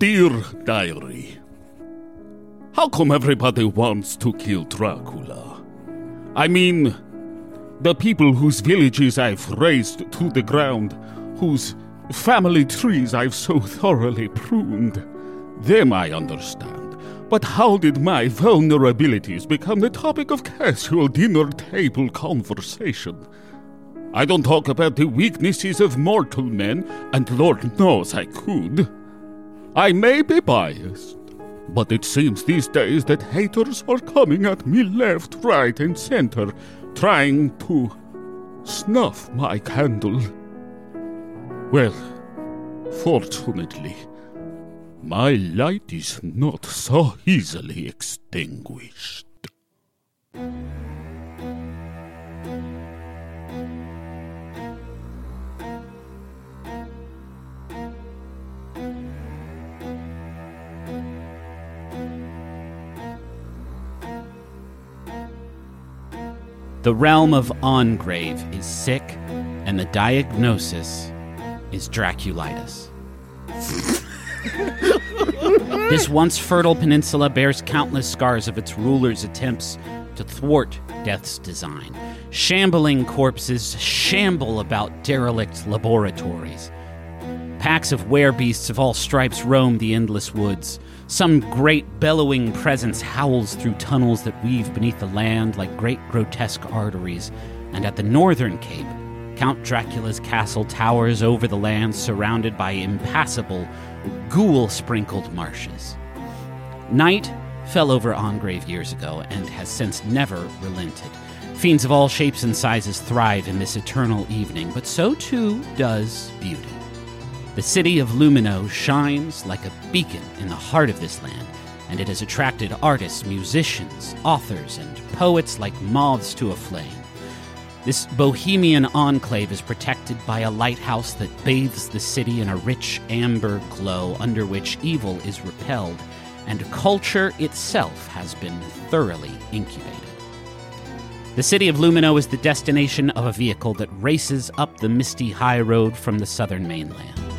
Dear Diary, How come everybody wants to kill Dracula? I mean, the people whose villages I've razed to the ground, whose family trees I've so thoroughly pruned. Them I understand. But how did my vulnerabilities become the topic of casual dinner table conversation? I don't talk about the weaknesses of mortal men, and Lord knows I could. I may be biased, but it seems these days that haters are coming at me left, right, and center, trying to snuff my candle. Well, fortunately, my light is not so easily extinguished. The realm of Angrave is sick, and the diagnosis is Draculitis. this once fertile peninsula bears countless scars of its rulers' attempts to thwart death's design. Shambling corpses shamble about derelict laboratories. Packs of werebeasts of all stripes roam the endless woods. Some great bellowing presence howls through tunnels that weave beneath the land like great grotesque arteries. And at the northern cape, Count Dracula's castle towers over the land surrounded by impassable, ghoul sprinkled marshes. Night fell over Angrave years ago and has since never relented. Fiends of all shapes and sizes thrive in this eternal evening, but so too does beauty. The city of Lumineaux shines like a beacon in the heart of this land, and it has attracted artists, musicians, authors, and poets like moths to a flame. This bohemian enclave is protected by a lighthouse that bathes the city in a rich amber glow under which evil is repelled, and culture itself has been thoroughly incubated. The city of Lumineaux is the destination of a vehicle that races up the misty high road from the southern mainland.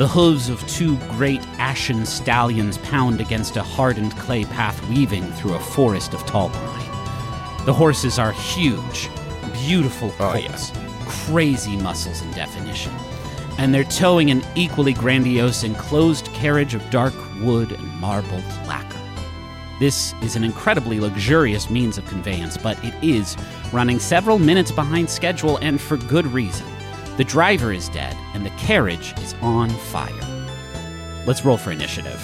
The hooves of two great ashen stallions pound against a hardened clay path weaving through a forest of tall pine. The horses are huge, beautiful oh, colts, crazy muscles and definition. And they're towing an equally grandiose enclosed carriage of dark wood and marbled lacquer. This is an incredibly luxurious means of conveyance, but it is running several minutes behind schedule and for good reason. The driver is dead, and the carriage is on fire. Let's roll for initiative.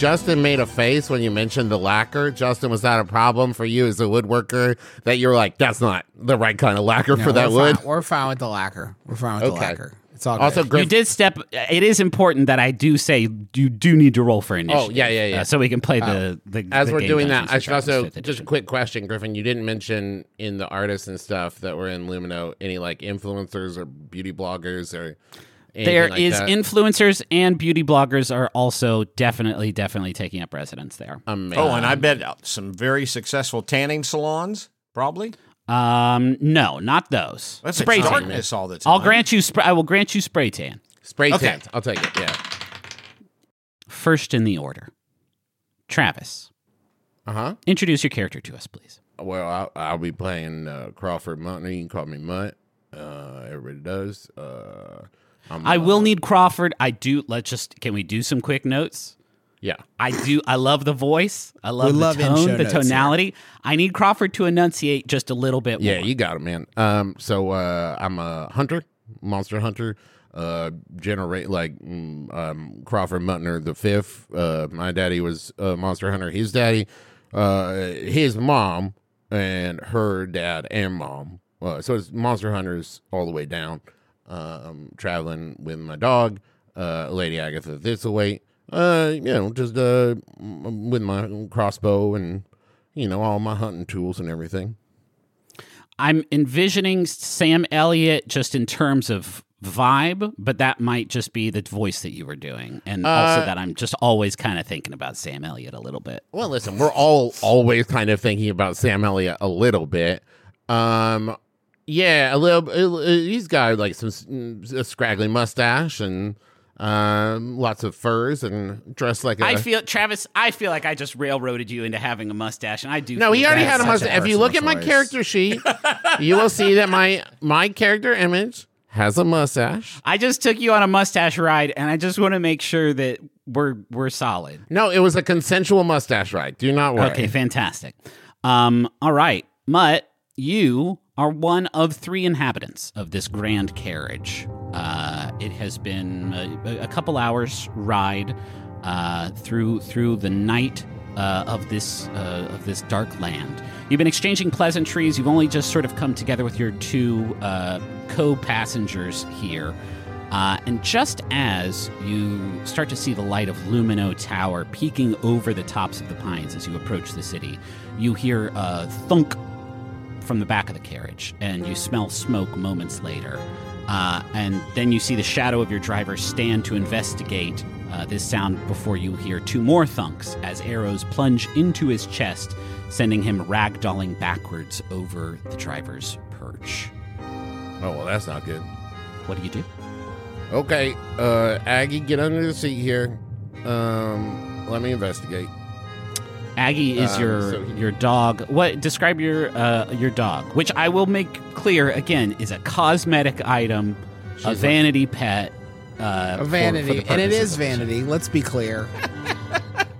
Justin made a face when you mentioned the lacquer. Justin, was that a problem for you as a woodworker that you're like, that's not the right kind of lacquer No, for that we're wood? Fine. We're fine with the lacquer. We're fine with the lacquer. It's all good. Also, You did step. It is important that I do say you do need to roll for initiative. Oh, yeah, yeah, yeah. uh, so we can play the the. as the we're game doing that, I should also just edition. a quick question, Griffin. You didn't mention in the artists and stuff that were in Lumineaux any like influencers or beauty bloggers or anything There like is that? influencers and beauty bloggers are also definitely definitely taking up residence there. Amazing. Oh, and I bet some very successful tanning salons, probably. Um, no, not those. That's spray it's tan. darkness all the time. I'll grant you. Spray, I will grant you spray tan. spray Okay. tent. I'll take it. Yeah. First in the order, Travis. Uh huh. Introduce your character to us, please. Well, I'll, I'll be playing uh, Crawford Mutner. You can call me Mutt. Uh, everybody does. Uh, I'm, I will need Crawford. I do. Let's just. Can we do some quick notes? Yeah. I do. I love the voice. I love We the love tone, intro the notes here. tonality. I need Crawford to enunciate just a little bit Yeah, more. you got it, man. Um, so uh, I'm a hunter, monster hunter. uh, generate like mm, um, Crawford Mutner the fifth. Uh, my daddy was a monster hunter. His daddy, uh, his mom, and her dad and mom. Uh, so it's monster hunters all the way down. Um, traveling with my dog, uh, Lady Agatha Thistleweight. Uh, you know, just uh, with my crossbow and you know all my hunting tools and everything. I'm envisioning Sam Elliott just in terms of vibe, but that might just be the voice that you were doing. And also that I'm just always kind of thinking about Sam Elliott a little bit. Well, listen, we're all always kind of thinking about Sam Elliott a little bit. Um, yeah, a little. uh, He's got like some s- a scraggly mustache and um, lots of furs and dressed like a. I feel, Travis, I feel like I just railroaded you into having a mustache, and I do. no, he already had a mustache. If you look at my choice. character sheet, you will see that my my character image has a mustache. I just took you on a mustache ride, and I just want to make sure that we're we're solid. No, it was a consensual mustache ride. Do not worry. Okay, fantastic. Um, all right, Mutt, you are one of three inhabitants of this grand carriage. Uh, it has been a, a couple hours ride uh, through through the night uh, of this uh, of this dark land. You've been exchanging pleasantries. You've only just sort of come together with your two uh, co-passengers here. Uh, and just as you start to see the light of Lumineaux Tower peeking over the tops of the pines as you approach the city, you hear a thunk from the back of the carriage, and you smell smoke moments later. Uh, and then you see the shadow of your driver stand to investigate uh, this sound before you hear two more thunks as arrows plunge into his chest, sending him ragdolling backwards over the driver's perch. Oh well, that's not good. What do you do? Okay, uh, Aggie, get under the seat here. Um, let me investigate. Aggie is Um, your so he- your dog. What describe your uh, your dog, which I will make clear again is a cosmetic item, a like- vanity pet. Uh, A for- for vanity, and it is purposes is vanity. Let's be clear.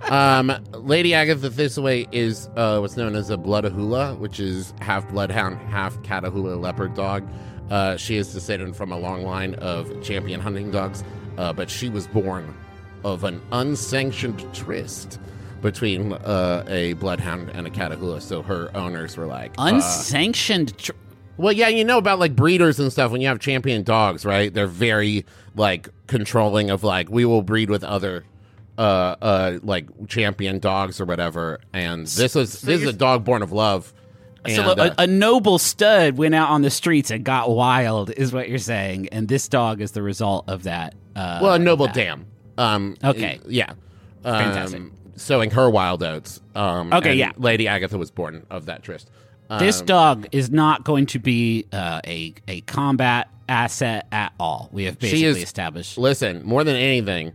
Um, Lady Agatha Thistleway is uh, what's known as a Bloodahula, which is half bloodhound, half Catahoula leopard dog. Uh, she is descended from a long line of champion hunting dogs, uh, but she was born of an unsanctioned tryst between uh, a bloodhound and a Catahoula. So her owners were like, uh, Unsanctioned. Tr- Well, yeah, you know about like breeders and stuff. When you have champion dogs, right? They're very like controlling of like we will breed with other uh uh like champion dogs or whatever. And this is this is a dog born of love. And, so a, uh, a noble stud went out on the streets and got wild, is what you're saying, and this dog is the result of that. Uh, well, a noble dam. Um, Okay. yeah. Um, Fantastic. Sowing her wild oats. Um, Okay, yeah. Lady Agatha was born of that tryst. This Um, dog is not going to be uh, a a combat asset at all. We have She basically is- established. listen, more than anything,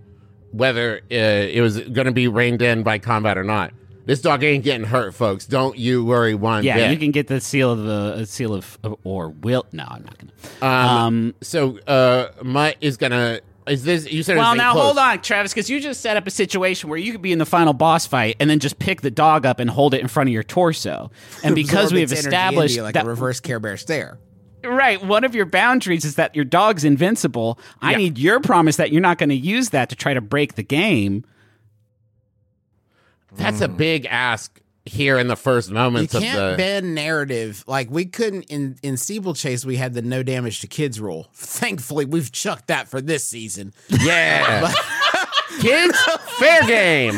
whether uh, it was going to be reined in by combat or not, this dog ain't getting hurt, folks. Don't you worry one Yeah, bit. you can get the seal of the uh, seal of or will. No, I'm not gonna. Um, Um, so, uh, Mutt is gonna. Is this you said? well, it's now close. hold on, Travis, because you just set up a situation where you could be in the final boss fight and then just pick the dog up and hold it in front of your torso. And because we have its energy into established you like that a reverse Care Bear stare. right, one of your boundaries is that your dog's invincible. I Yeah. need your promise that you're not going to use that to try to break the game. That's a hmm. big ask here in the first moments of can't the. bend narrative. Like we couldn't in in steeplechase. We had the no damage to kids rule. Thankfully, we've chucked that for this season. yeah, kids, fair game.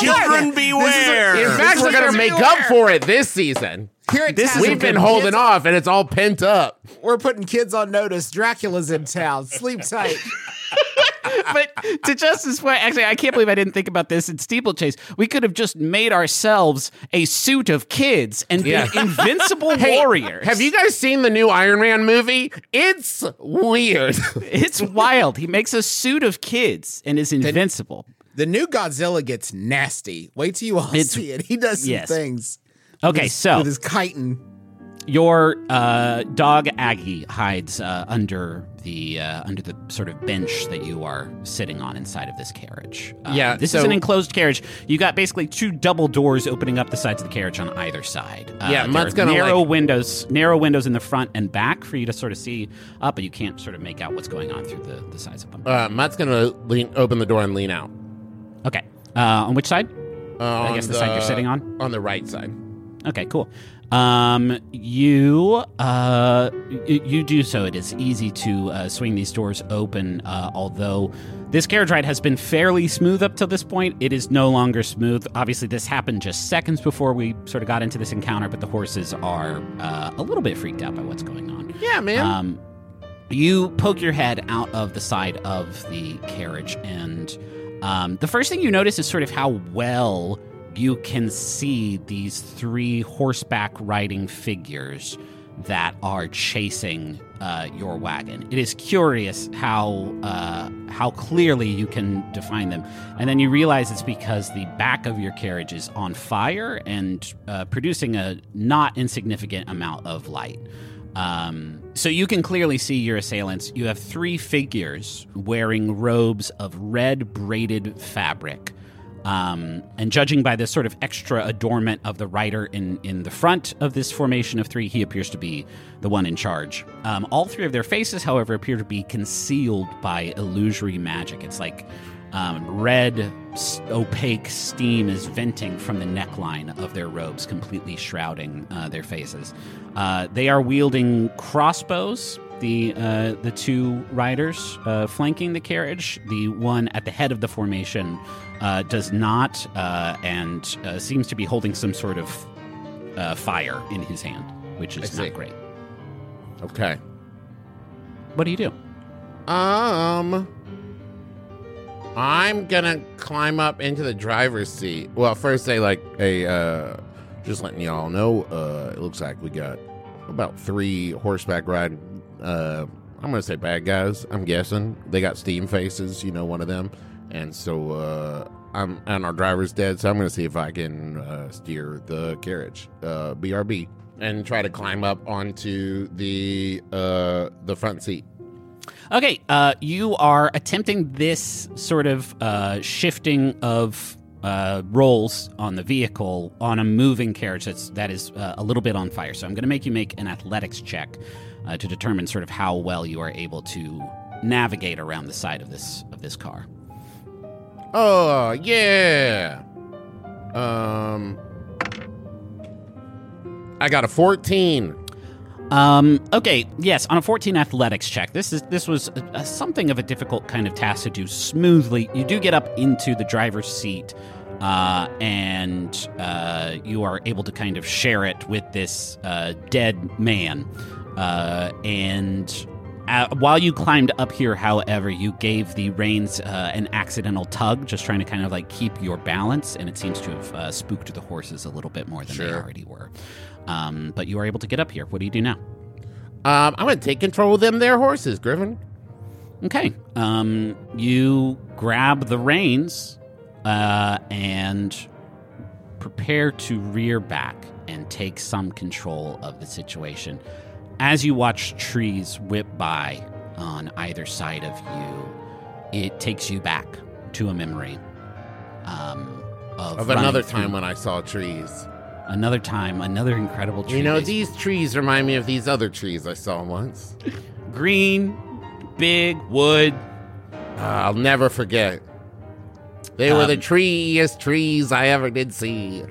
Children beware. In fact, we're gonna make up for it this season. Here at This is We've been kids- holding off, and it's all pent up. We're putting kids on notice. Dracula's in town. Sleep tight. but to Justin's point, actually, I can't believe I didn't think about this in steeplechase. We could have just made ourselves a suit of kids and been Yeah. invincible Hey, warriors. Have you guys seen the new Iron Man movie? It's weird. It's wild. He makes a suit of kids and is invincible. The new Godzilla gets nasty. Wait till you all It's- see it. He does some yes. things. Okay, with, so with his chitin. your uh, dog Aggie hides uh, under the uh, under the sort of bench that you are sitting on inside of this carriage. Uh, Yeah, this so- is an enclosed carriage. You got basically two double doors opening up the sides of the carriage on either side. Uh, Yeah, Mutt's gonna, narrow like- windows, narrow windows in the front and back for you to sort of see up, but you can't sort of make out what's going on through the, the sides of them. Uh, Mutt's gonna lean, open the door and lean out. okay, uh, on which side? Uh, I guess the side you're sitting on. On the right side. Okay, cool. Um, you uh, you do so. It is easy to uh, swing these doors open. Uh, although this carriage ride has been fairly smooth up to this point, it is no longer smooth. Obviously, this happened just seconds before we sort of got into this encounter, but the horses are uh, a little bit freaked out by what's going on. Yeah, man. Um, you poke your head out of the side of the carriage, and um, the first thing you notice is sort of how well you can see these three horseback riding figures that are chasing uh, your wagon. It is curious how uh, how clearly you can define them, and then you realize it's because the back of your carriage is on fire and uh, producing a not insignificant amount of light. Um, so you can clearly see your assailants. You have three figures wearing robes of red braided fabric. Um, and judging by this sort of extra adornment of the rider in, in the front of this formation of three, he appears to be the one in charge. Um, all three of their faces, however, appear to be concealed by illusory magic. It's like um, red, s- opaque steam is venting from the neckline of their robes, completely shrouding uh, their faces. Uh, they are wielding crossbows. The uh, the two riders uh, flanking the carriage, the one at the head of the formation, uh, does not, uh, and uh, seems to be holding some sort of uh, fire in his hand, which is not great. okay. What do you do? Um, I'm gonna climb up into the driver's seat. Well, first say like, hey, uh, just letting y'all know, uh, it looks like we got about three horseback riding. Uh, I'm gonna say bad guys. I'm guessing they got steam faces. You know, one of them, and so uh, I'm and our driver's dead. So I'm gonna see if I can uh, steer the carriage, uh, BRB, and try to climb up onto the uh the front seat. Okay, uh, you are attempting this sort of uh, shifting of uh, roles on the vehicle on a moving carriage that's that is uh, a little bit on fire. So I'm going to make you make an athletics check uh, to determine sort of how well you are able to navigate around the side of this of this car. Oh yeah. Um, I got a fourteen. Um, okay, yes, on a 14 athletics check. This is this was a, a, something of a difficult kind of task to do smoothly. You do get up into the driver's seat, uh, and uh, you are able to kind of share it with this uh, dead man. Uh, and uh, while you climbed up here, however, you gave the reins uh, an accidental tug, just trying to kind of like keep your balance, and it seems to have uh, spooked the horses a little bit more than they already were. Um, but you are able to get up here. What do you do now? Um, I'm gonna take control of them their horses, Griffin. Okay. Um, you grab the reins uh, and prepare to rear back and take some control of the situation. As you watch trees whip by on either side of you, it takes you back to a memory um, of, Of another time when I saw trees. another time, another incredible tree. You know, these trees remind me of these other trees I saw once. green, big wood. Ah, I'll never forget. They were the Um, treeiest trees I ever did see.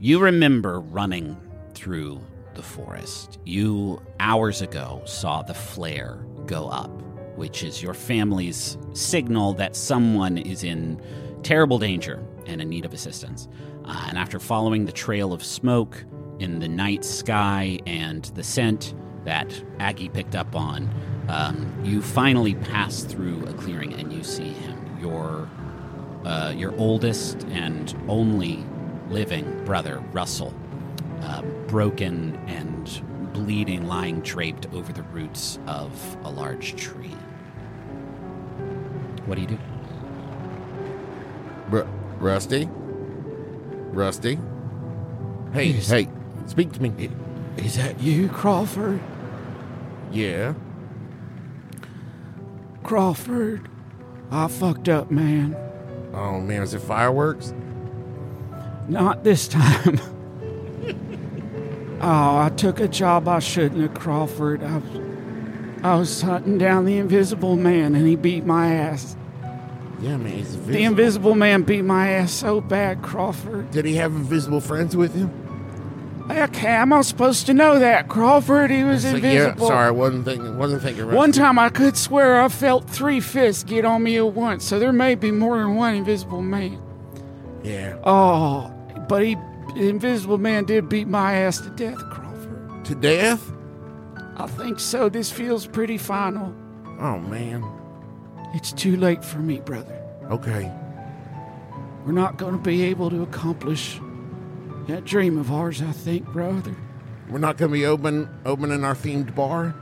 You remember running through the forest. You, hours ago, saw the flare go up, which is your family's signal that someone is in terrible danger and in need of assistance. Uh, and after following the trail of smoke in the night sky and the scent that Aggie picked up on, um, you finally pass through a clearing and you see him. Your uh, your oldest and only living brother, Russell, uh, broken and bleeding, lying draped over the roots of a large tree. What do you do? Ru- Rusty? Rusty? Hey, Yes. hey, speak to me. Is that you, Crawford? Yeah. Crawford, I fucked up, man. Oh man, was it fireworks? Not this time. oh, I took a job I shouldn't have, Crawford. I was, I was hunting down the invisible man and he beat my ass. Yeah, man, he's The invisible. invisible man beat my ass so bad, Crawford. Did he have invisible friends with him? Heck, how am I supposed to know that, Crawford? He was like, yeah, invisible. sorry, I wasn't thinking. Wasn't thinking. Right. One time I could swear I felt three fists get on me at once, so there may be more than one invisible man. Yeah. Oh, but he, the invisible man did beat my ass to death, Crawford. To death? I think so. This feels pretty final. Oh man. It's too late for me, brother. Okay. We're not going to be able to accomplish that dream of ours, I think, brother. We're not gonna be open opening our themed bar.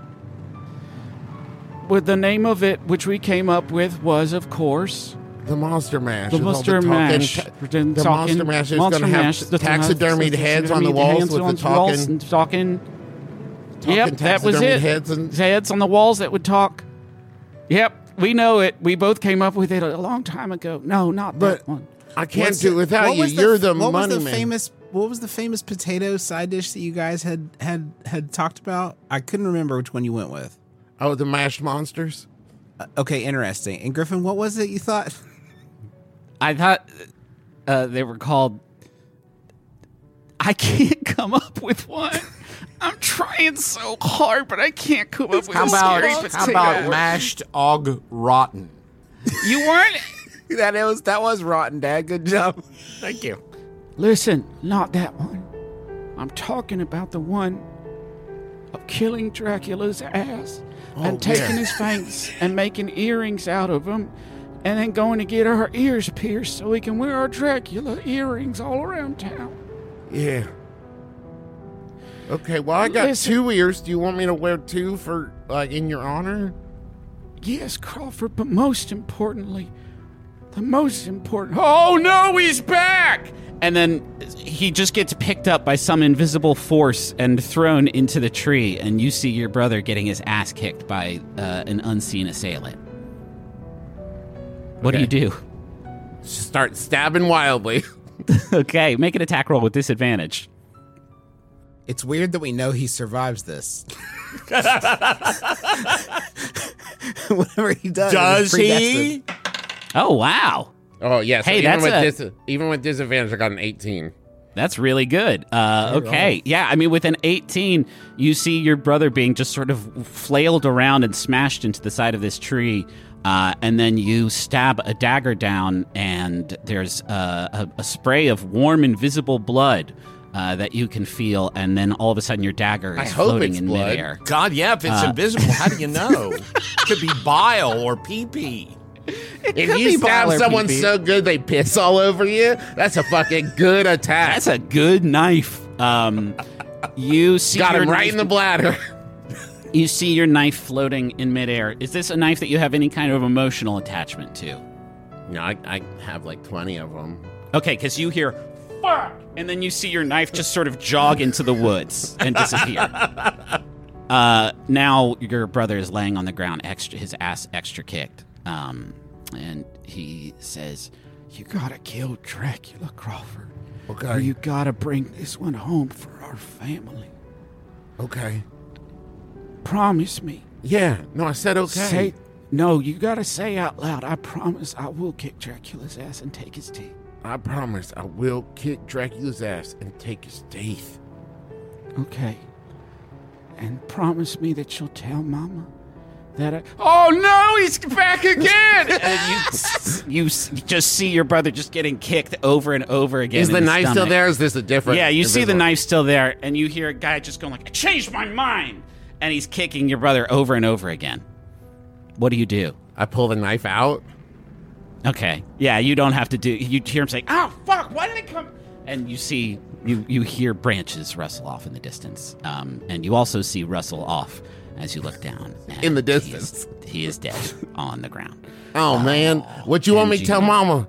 With the name of it, which we came up with, was, of course, The Monster Mash. the Monster talking Mash. ta- Then the Monster Mash is gonna have Mash, the taxidermied heads on the walls heads with the talking. and talking. talking Yep, that was taxidermied it. Heads and Heads on the walls that would talk. Yep, we know it. We both came up with it a long time ago. No, not But- that one. I can't What's do it without you. was You're the what money was the man. famous what was the famous potato side dish that you guys had had had talked about? I couldn't remember which one you went with. oh, the mashed monsters. Uh, okay, interesting. And Griffin, what was it you thought? I thought uh, they were called. I can't come up with one. I'm trying so hard, but I can't come up with How a about scary how about mashed og rotten? You weren't. that was that was rotten, Dad. Good job. Thank you. Listen, not that one. I'm talking about the one of killing Dracula's ass and taking yeah. his fangs and making earrings out of them and then going to get our ears pierced so we can wear our Dracula earrings all around town. Yeah. Okay, well I got Listen. two ears. Do you want me to wear two for like in your honor? Yes, Crawford, but most importantly, the most important. Oh no, he's back! And then he just gets picked up by some invisible force and thrown into the tree, and you see your brother getting his ass kicked by uh, an unseen assailant. What Okay. do you do? Start stabbing wildly. okay, make an attack roll with disadvantage. It's weird that we know he survives this. Whatever he does, Does he? Oh wow, Oh yes. Hey, even that's with a- dis- even with disadvantage, I got an eighteen. that's really good. Uh, okay, yeah. I mean, with an 18, you see your brother being just sort of flailed around and smashed into the side of this tree. Uh, and then you stab a dagger down, and there's uh, a, a spray of warm, invisible blood uh, that you can feel. And then all of a sudden, your dagger I is hope floating it's in blood. midair. God, yeah. If it's invisible, how do you know? Could be bile or pee pee. If you stab someone pee-pee. so good they piss all over you, that's a fucking good attack. That's a good knife. Um, you see got him right knife- in the bladder. You see your knife floating in midair. Is this a knife that you have any kind of emotional attachment to? no, I, I have like twenty of them. Okay, because you hear fuck, and then you see your knife just sort of jog into the woods and disappear. Uh, now your brother is laying on the ground, extra his ass extra kicked, um, and he says, You gotta kill Dracula, Crawford. Or Okay. you gotta bring this one home for our family. Okay. Promise me. Yeah. No, I said okay. Say no, you gotta say out loud, I promise I will kick Dracula's ass and take his teeth. I promise I will kick Dracula's ass and take his teeth. Okay. And promise me that you'll tell Mama that I. Oh no, he's back again! and you, you just see your brother just getting kicked over and over again. Is in the knife still there? Is this a different? Yeah, you see the knife still there, and you hear a guy just going like, "I changed my mind," and he's kicking your brother over and over again. What do you do? I pull the knife out. Okay, yeah, you don't have to do. You hear him say, "Oh fuck, why did it come?" And you see, you you hear branches rustle off in the distance, um, and you also see rustle off as you look down In the he is- distance. He is, dead on the ground. Oh man, what you want me to tell. Mama?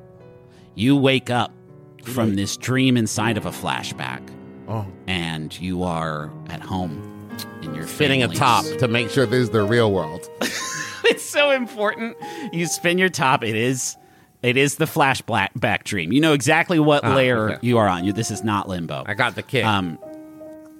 You wake up from this dream inside of a flashback, Oh, and you are at home in your fitting a top to make sure this is the real world. it's so important. You spin your top. It is. It is the flashback back dream. You know exactly what layer okay. you are on. You. This is not limbo. I got the kick. Um,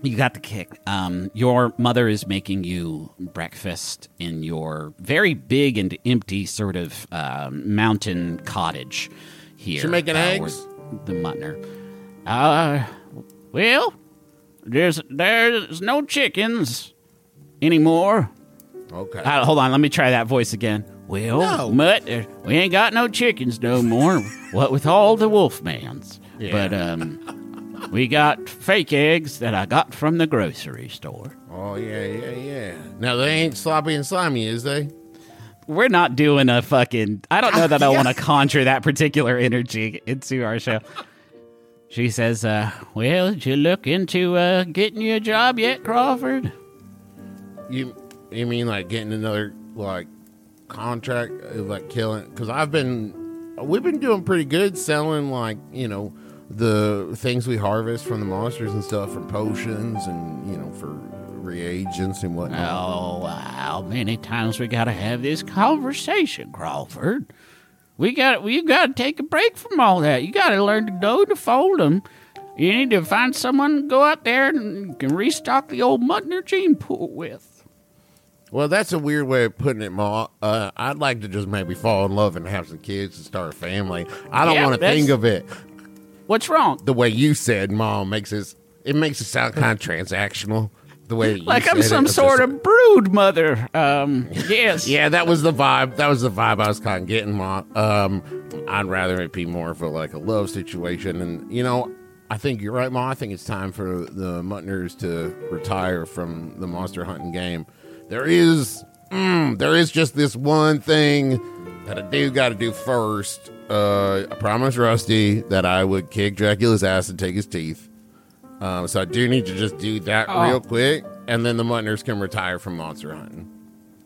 you got the kick. Um, your mother is making you breakfast in your very big and empty sort of um, mountain cottage here. She making uh, eggs? The Mutner. Uh, well, there's there's no chickens anymore. okay. Uh, hold on, let me try that voice again. Well, No. Mutt, there- we ain't got no chickens no more. what with all the wolfmans? Yeah. But um, we got fake eggs that I got from the grocery store. oh yeah, yeah, yeah. Now they ain't sloppy and slimy, is they? We're not doing a fucking. I don't know that I want to conjure that particular energy into our show. She says, uh, "Well, did you look into uh, getting you a job yet, Crawford?" You you mean like getting another like contract, uh, like killing? Because I've been, we've been doing pretty good selling like you know the things we harvest from the monsters and stuff from potions and you know for reagents and whatnot. Oh, how many times we got to have this conversation, Crawford? We got we got to take a break from all that. You got to learn to know to fold them. You need to find someone to go out there and can restock the old Mutner gene pool with. Well, that's a weird way of putting it, Ma. Uh, I'd like to just maybe fall in love and have some kids and start a family. I don't Yeah, want to think of it What's wrong? the way you said, Mom. Makes it it makes it sound kind of transactional. The way Like I'm some sort just- of brood mother. Um, yes. Yeah, that was the vibe. That was the vibe I was kind of getting, Ma. Um, I'd rather it be more of a like a love situation, and you know, I think you're right, Ma. I think it's time for the Mutners to retire from the monster hunting game. There is, mm, there is just this one thing that I do got to do first. Uh, I promised Rusty that I would kick Dracula's ass and take his teeth. Um, so I do need to just do that Oh. real quick, and then the Mutners can retire from monster hunting.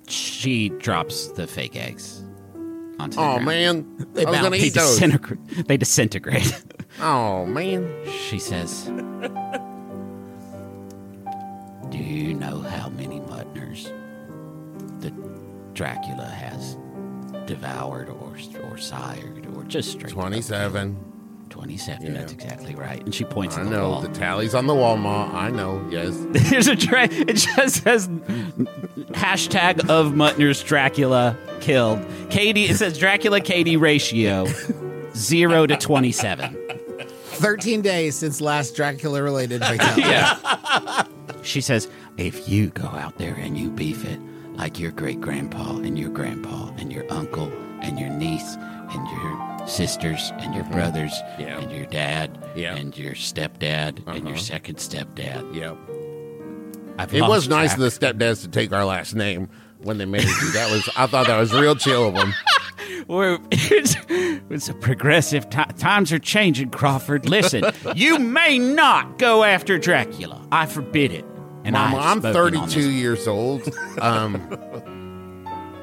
She drops the fake eggs onto the Oh ground. man, They I was gonna. They eat those. disintegrate. They disintegrate. Oh man, She says, Do you know how many Mutners the Dracula has devoured or, or sired or just straight up twenty-seven. Killed? 27, Yeah. that's exactly right. And she points I at the know wall. the tallies on the wall, Ma. I know. Yes. There's a tra- it just says hashtag of Mutner's Dracula killed. Katie, it says Dracula KD ratio zero to 27. 13 days since last Dracula related fatality. Yeah. she says, if you go out there and you beef it like your great grandpa and your grandpa and your uncle and your niece and your sisters and your brothers Yeah. and your dad Yeah. and your stepdad and your second stepdad. Yep. I've It was lost nice of the stepdads to take our last name when they married it. That was. I thought that was real chill of them. We're, it's, it's a progressive ti times are changing, Crawford. Listen, you may not go after Dracula. I forbid it. And Mama, I'm 32 years old. Um,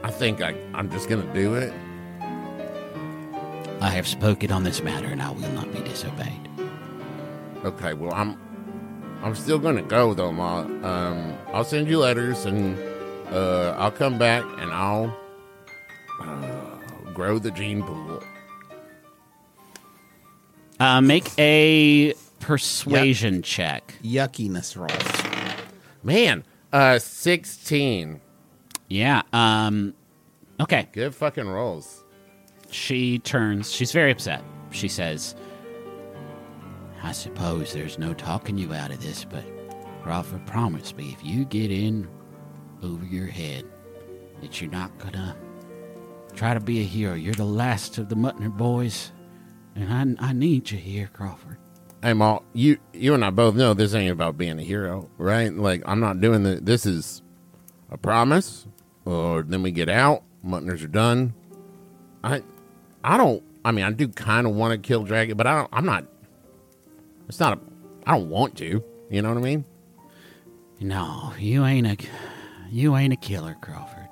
I think I, I'm just gonna do it. I have spoken on this matter, and I will not be disobeyed. Okay. Well, I'm. I'm still gonna go though, Ma. Um, I'll send you letters and uh, I'll come back and I'll uh, grow the gene pool. Uh, make a persuasion check. Yuckiness rolls. Man, uh, 16. Yeah. Um. Okay. Good fucking rolls. She turns. She's very upset. She says, "I suppose there's no talking you out of this, but Crawford promised me if you get in over your head, that you're not gonna try to be a hero. You're the last of the Mutner boys, and I I need you here, Crawford." Hey, Ma, you you and I both know this ain't about being a hero, right? Like, I'm not doing the. This is a promise, or then we get out. Mutners are done. I, I don't. I mean, I do kind of want to kill Dragon, but I don't. I'm not. It's not a. I don't want to. You know what I mean? No, you ain't a you ain't a killer, Crawford.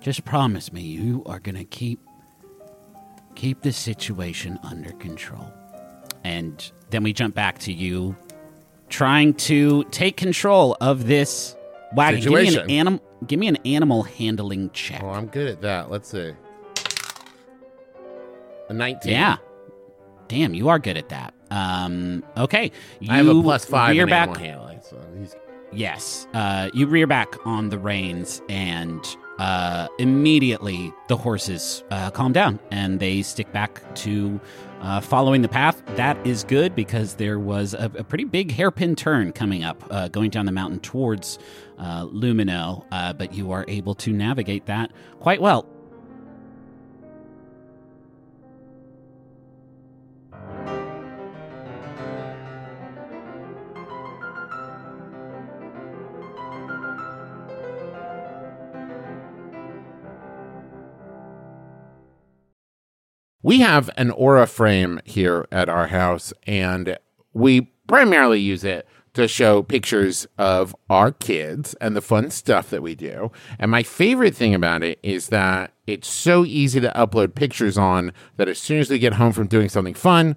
Just promise me you are gonna keep keep the situation under control. And then we jump back to you trying to take control of this Wagon, give me an Situation. animal. Give me an animal handling check. Oh, I'm good at that. Let's see. A 19. Yeah. Damn, you are good at that. Um, okay. You I have a plus five rear back. handling. So Yes. Uh, you rear back on the reins, and uh, immediately the horses uh, calm down and they stick back to uh, following the path. That is good because there was a, a pretty big hairpin turn coming up, uh, going down the mountain towards uh, Lumineaux, uh, but you are able to navigate that quite well. We have an Aura frame here at our house, and we primarily use it to show pictures of our kids and the fun stuff that we do. And my favorite thing about it is that it's so easy to upload pictures on that as soon as we get home from doing something fun,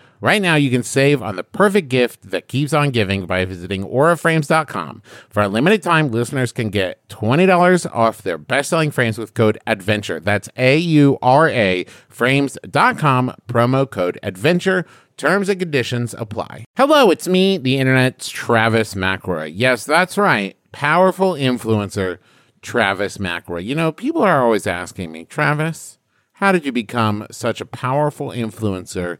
Right now, you can save on the perfect gift that keeps on giving by visiting auraframes.com. For a limited time, listeners can get $20 off their best selling frames with code ADVENTURE. That's A U R A frames.com, promo code ADVENTURE. Terms and conditions apply. Hello, it's me, the internet's Travis McElroy. Yes, that's right. Powerful influencer, Travis McElroy. You know, people are always asking me, Travis, how did you become such a powerful influencer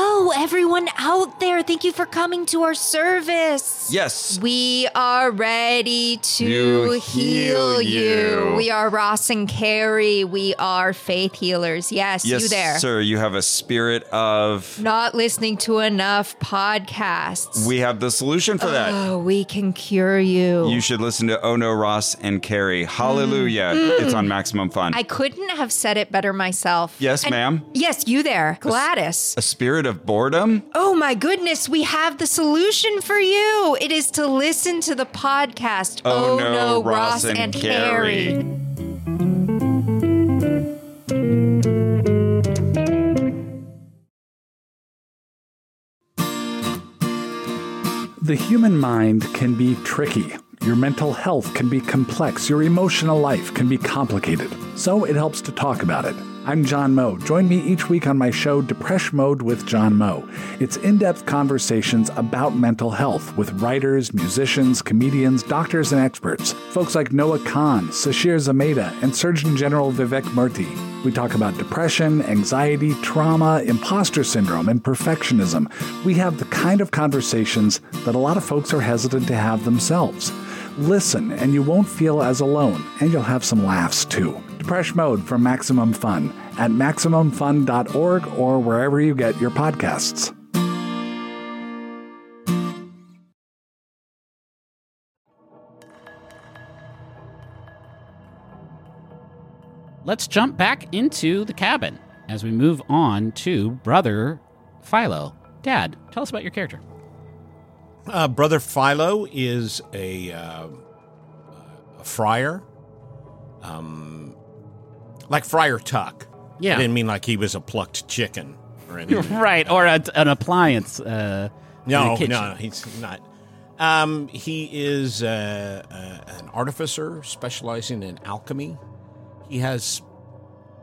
Hello, everyone out there. Thank you for coming to our service. Yes. We are ready to You heal, heal you. you. We are Ross and Carrie. We are faith healers. Yes, yes, you there. sir. You have a spirit of. Not listening to enough podcasts. We have the solution for that. oh, we can cure you. You should listen to Oh No, Ross and Carrie. Hallelujah. It's on Maximum Fun. Mm. I couldn't have said it better myself. Yes, And- ma'am. Yes, you there, Gladys. a spirit of boredom? Oh my goodness, we have the solution for you. It is to listen to the podcast. Oh, oh no, Ross and Carrie. The human mind can be tricky. Your mental health can be complex. Your emotional life can be complicated. So it helps to talk about it. I'm John Moe. Join me each week on my show, Depresh Mode with John Moe. It's in depth conversations about mental health with writers, musicians, comedians, doctors, and experts. Folks like Noah Kahan, Sasheer Zamata, and Surgeon General Vivek Murthy. We talk about depression, anxiety, trauma, imposter syndrome, and perfectionism. We have the kind of conversations that a lot of folks are hesitant to have themselves. Listen, and you won't feel as alone, and you'll have some laughs too. Depresh Mode for Maximum Fun at MaximumFun.org or wherever you get your podcasts. Let's jump back into the cabin as we move on to Brother Philo. Dad, tell us about your character. Uh, Brother Philo is a, uh, a friar, um, like Friar Tuck. Yeah. I didn't mean like he was a plucked chicken or anything. right, or a, an appliance. Uh, No, no, he's not. Um, he is uh, uh, an artificer specializing in alchemy. He has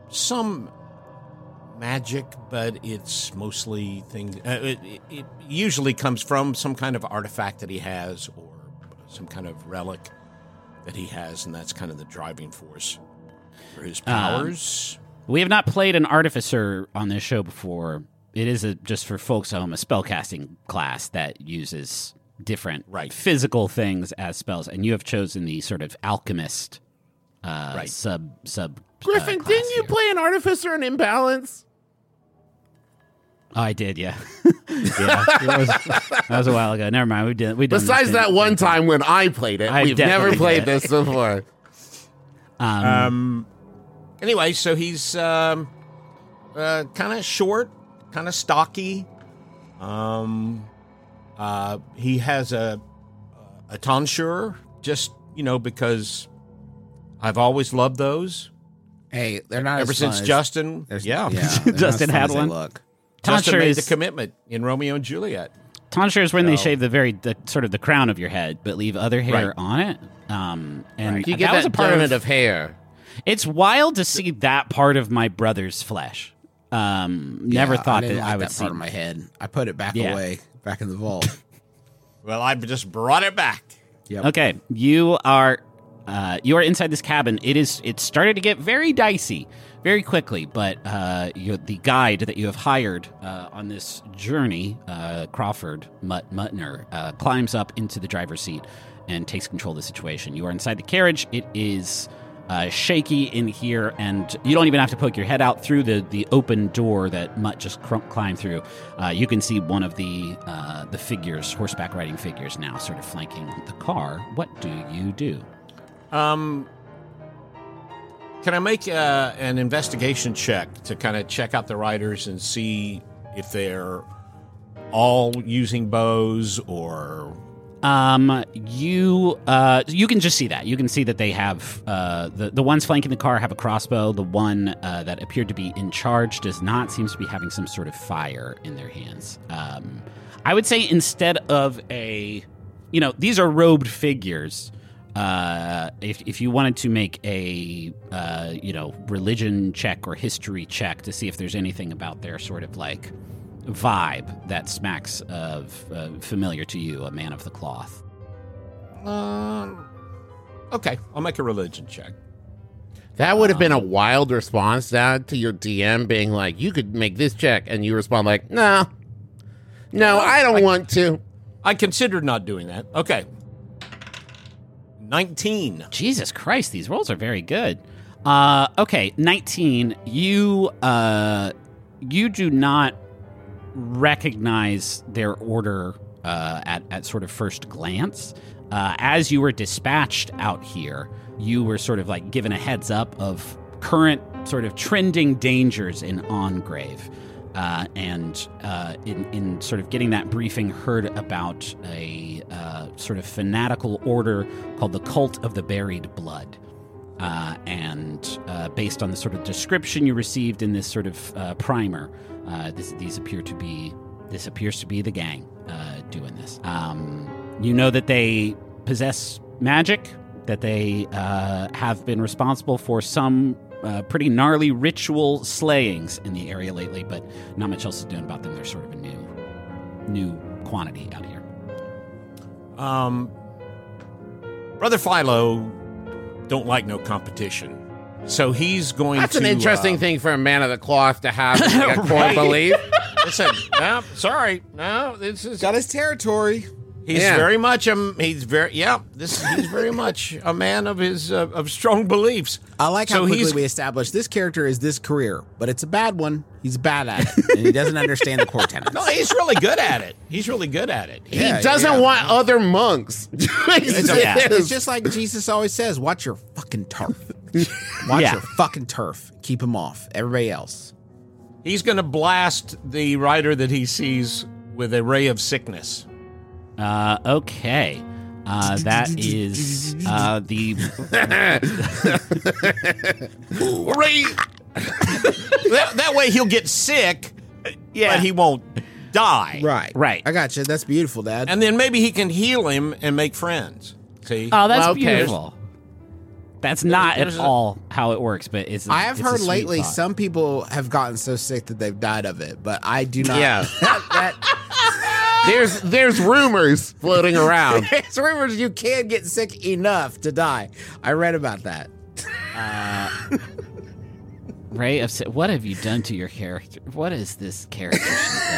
some magic, but it's mostly things. Uh, it, it, it usually comes from some kind of artifact that he has, or some kind of relic that he has, and that's kind of the driving force for his powers. We have not played an artificer on this show before. It is a, just for folks at home a spellcasting class that uses different Right. physical things as spells, and you have chosen the sort of alchemist uh, Right. sub sub. Griffin, uh, class didn't you here. play an artificer in Imbalance? Oh, I did, yeah, yeah. That was, that was a while ago. Never mind. We did. We Besides that one time when I played it, I we've never played did. this before. Um, Um, anyway, so he's um, uh, kind of short, kind of stocky. Um, uh, he has a a tonsure, just you know, because I've always loved those Hey, they're not ever as since fun Justin. there's- yeah, yeah they're not as Justin fun had as they one. Look. Justin tonsure made is the commitment in Romeo and Juliet. tonsure is when they shave the very the, sort of the crown of your head, but leave other hair Right. on it. Um, and You get was that, a part donut of of hair. It's wild to see that part of my brother's flesh. Um, never Yeah, thought I that like I would that see. part of my head. I put it back Yeah. away, back in the vault. Well, I just brought it back. Yep. Okay, you are uh, you are inside this cabin. It is it started to get very dicey very quickly, but uh, you, the guide that you have hired uh, on this journey, uh, Crawford Mut- Mutner, uh, climbs up into the driver's seat and takes control of the situation. You are inside the carriage. It is. Uh, shaky in here, and you don't even have to poke your head out through the, the open door that Mutt just cr- climbed through. Uh, you can see one of the uh, the figures, horseback riding figures, now sort of flanking the car. What do you do? Um, can I make uh, an investigation check to kind of check out the riders and see if they're all using bows or Um, you uh, you can just see that. You can see that they have uh, the the ones flanking the car have a crossbow. The one uh, that appeared to be in charge does not. Seems to be having some sort of fire in their hands. Um, I would say instead of a, you know, these are robed figures. Uh, if if you wanted to make a uh, you know religion check or history check to see if there's anything about their sort of like vibe that smacks of uh, familiar to you, a man of the cloth. um, okay, I'll make a religion check. That would have been a wild response, Dad, to your DM being like, "You could make this check," and you respond like, "Nah." No, I don't want to. I considered not doing that. Okay. 19. Jesus Christ, these rolls are very good. Uh, okay, 19. You uh, you do not recognize their order uh, at, at sort of first glance. Uh, as you were dispatched out here, you were sort of like given a heads up of current sort of trending dangers in Angrave. Uh, and uh, in, in sort of getting that briefing, heard about a uh, sort of fanatical order called the Cult of the Buried Blood. Uh, and uh, based on the sort of description you received in this sort of uh, primer, uh, this, these appear to be this appears to be the gang uh, doing this. Um, you know that they possess magic, that they uh, have been responsible for some pretty gnarly ritual slayings in the area lately, but not much else is known about them. They're sort of a new new quantity out here. Um, Brother Philo don't like no competition. So he's going That's to an interesting uh, thing for a man of the cloth to have like a core Right. belief. Listen, no, sorry, no, this is Got his territory. He's Yeah. very much um he's very yeah this he's very much a man of his uh, of strong beliefs. I like how So quickly he's- we established this character is this career, but it's a bad one. He's bad at it, and he doesn't understand the core tenets. No, he's really good at it. He's really good at it. He doesn't yeah. want other monks. It's, yeah. it's just like Jesus always says: "Watch your fucking turf. Watch Yeah. your fucking turf. Keep him off. Everybody else." He's going to blast the rider that he sees with a ray of sickness. Uh, okay. Uh, that is uh, the that, that way he'll get sick, but he won't die. Right, Right. I got you. That's beautiful, Dad. And then maybe he can heal him and make friends. See? Oh, that's Well, okay. beautiful. That's not there's at a- all how it works, but it's. I have it's a heard sweet lately thought. some people have gotten so sick that they've died of it, but I do not. Yeah. that, that, there's there's rumors floating around. There's rumors you can get sick enough to die. I read about that. Ray of Sa- what have you done to your character? What is this character?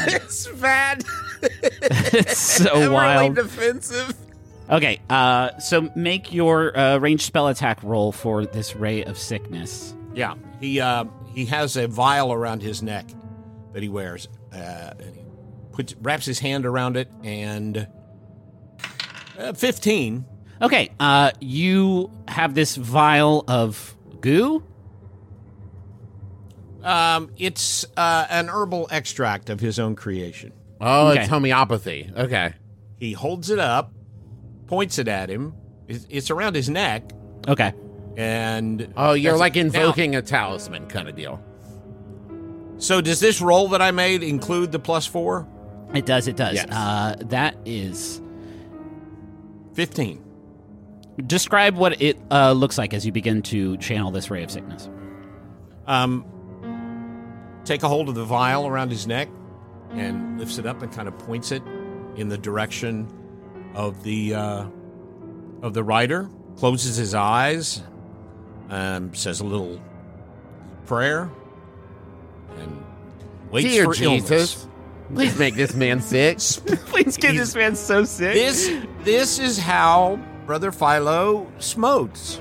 It's bad. it's so I'm wild. really defensive. Okay, uh, so make your uh, ranged spell attack roll for this ray of sickness. Yeah, he uh, he has a vial around his neck that he wears. Uh, and he puts wraps his hand around it, and uh, fifteen. Okay, uh, you have this vial of goo. Um, it's uh, an herbal extract of his own creation. Oh, Okay. it's homeopathy. Okay. He holds it up, points it at him. It's, it's around his neck, Okay, and Oh, you're like it. Now, invoking a talisman kind of deal. so does this roll that I made include the plus four? It does. It does. Yes. Uh, that is. Fifteen. Describe what it uh, looks like as you begin to channel this ray of sickness. Um, take a hold of the vial around his neck and lifts it up and kind of points it in the direction of the uh, of the rider. Closes his eyes, um, says a little prayer, and waits Dear for Jesus, illness. Please make this man sick. Please get this man so sick. This this is how Brother Philo smotes.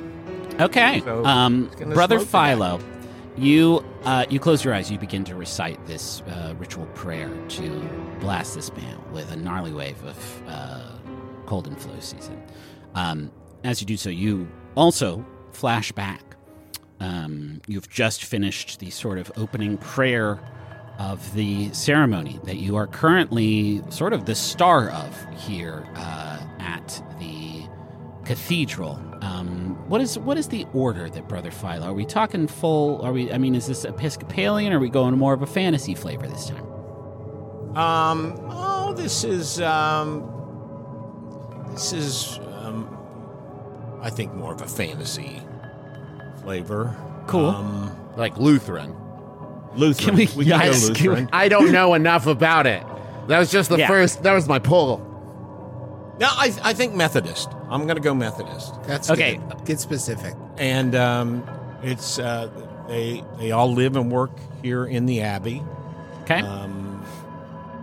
Okay. So, um, Brother smoke to Philo, you uh, you close your eyes. You begin to recite this uh, ritual prayer to blast this man with a gnarly wave of uh, cold and flow season. Um, as you do so, you also flash back. Um, you've just finished the sort of opening prayer of the ceremony that you are currently sort of the star of here uh, at the cathedral. Um, what is what is the order that Brother Philo? Are we talking full? Are we? I mean, is this Episcopalian? Or are we going more of a fantasy flavor this time? Um, oh, this is um, this is um, I think more of a fantasy flavor. Cool. Um, like Lutheran. Lutheran. we- we can yes, go can we- Lutheran. I don't know enough about it. That was just the Yeah. first. That was my pull. No, I, I think Methodist. I'm going to go Methodist. That's Okay. Good. Get specific. And um, it's uh, they they all live and work here in the Abbey. Okay. Um,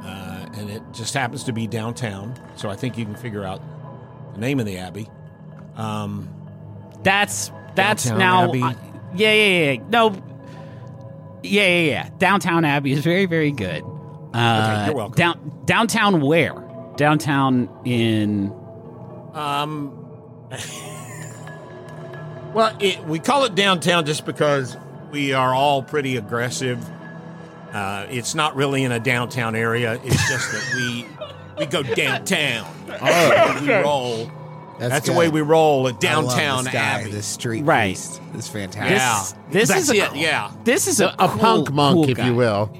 uh, and it just happens to be downtown. So I think you can figure out the name of the abbey. Um, That's that's Downtown now. Abbey. uh, yeah, yeah, yeah. No. Yeah, yeah, yeah. Downtown Abbey is very, very good. Uh, you're welcome. Down, downtown where? Downtown in. Um, well, it, we call it downtown just because we are all pretty aggressive. Uh, it's not really in a downtown area. It's just that we we go downtown. Oh, we roll. That's, the way we roll at I love downtown this guy, Abbey. this street Right. priest. This is fantastic. Yeah, This That's is a, it. Yeah, This is a, A cool- punk monk, cool if guy. you will.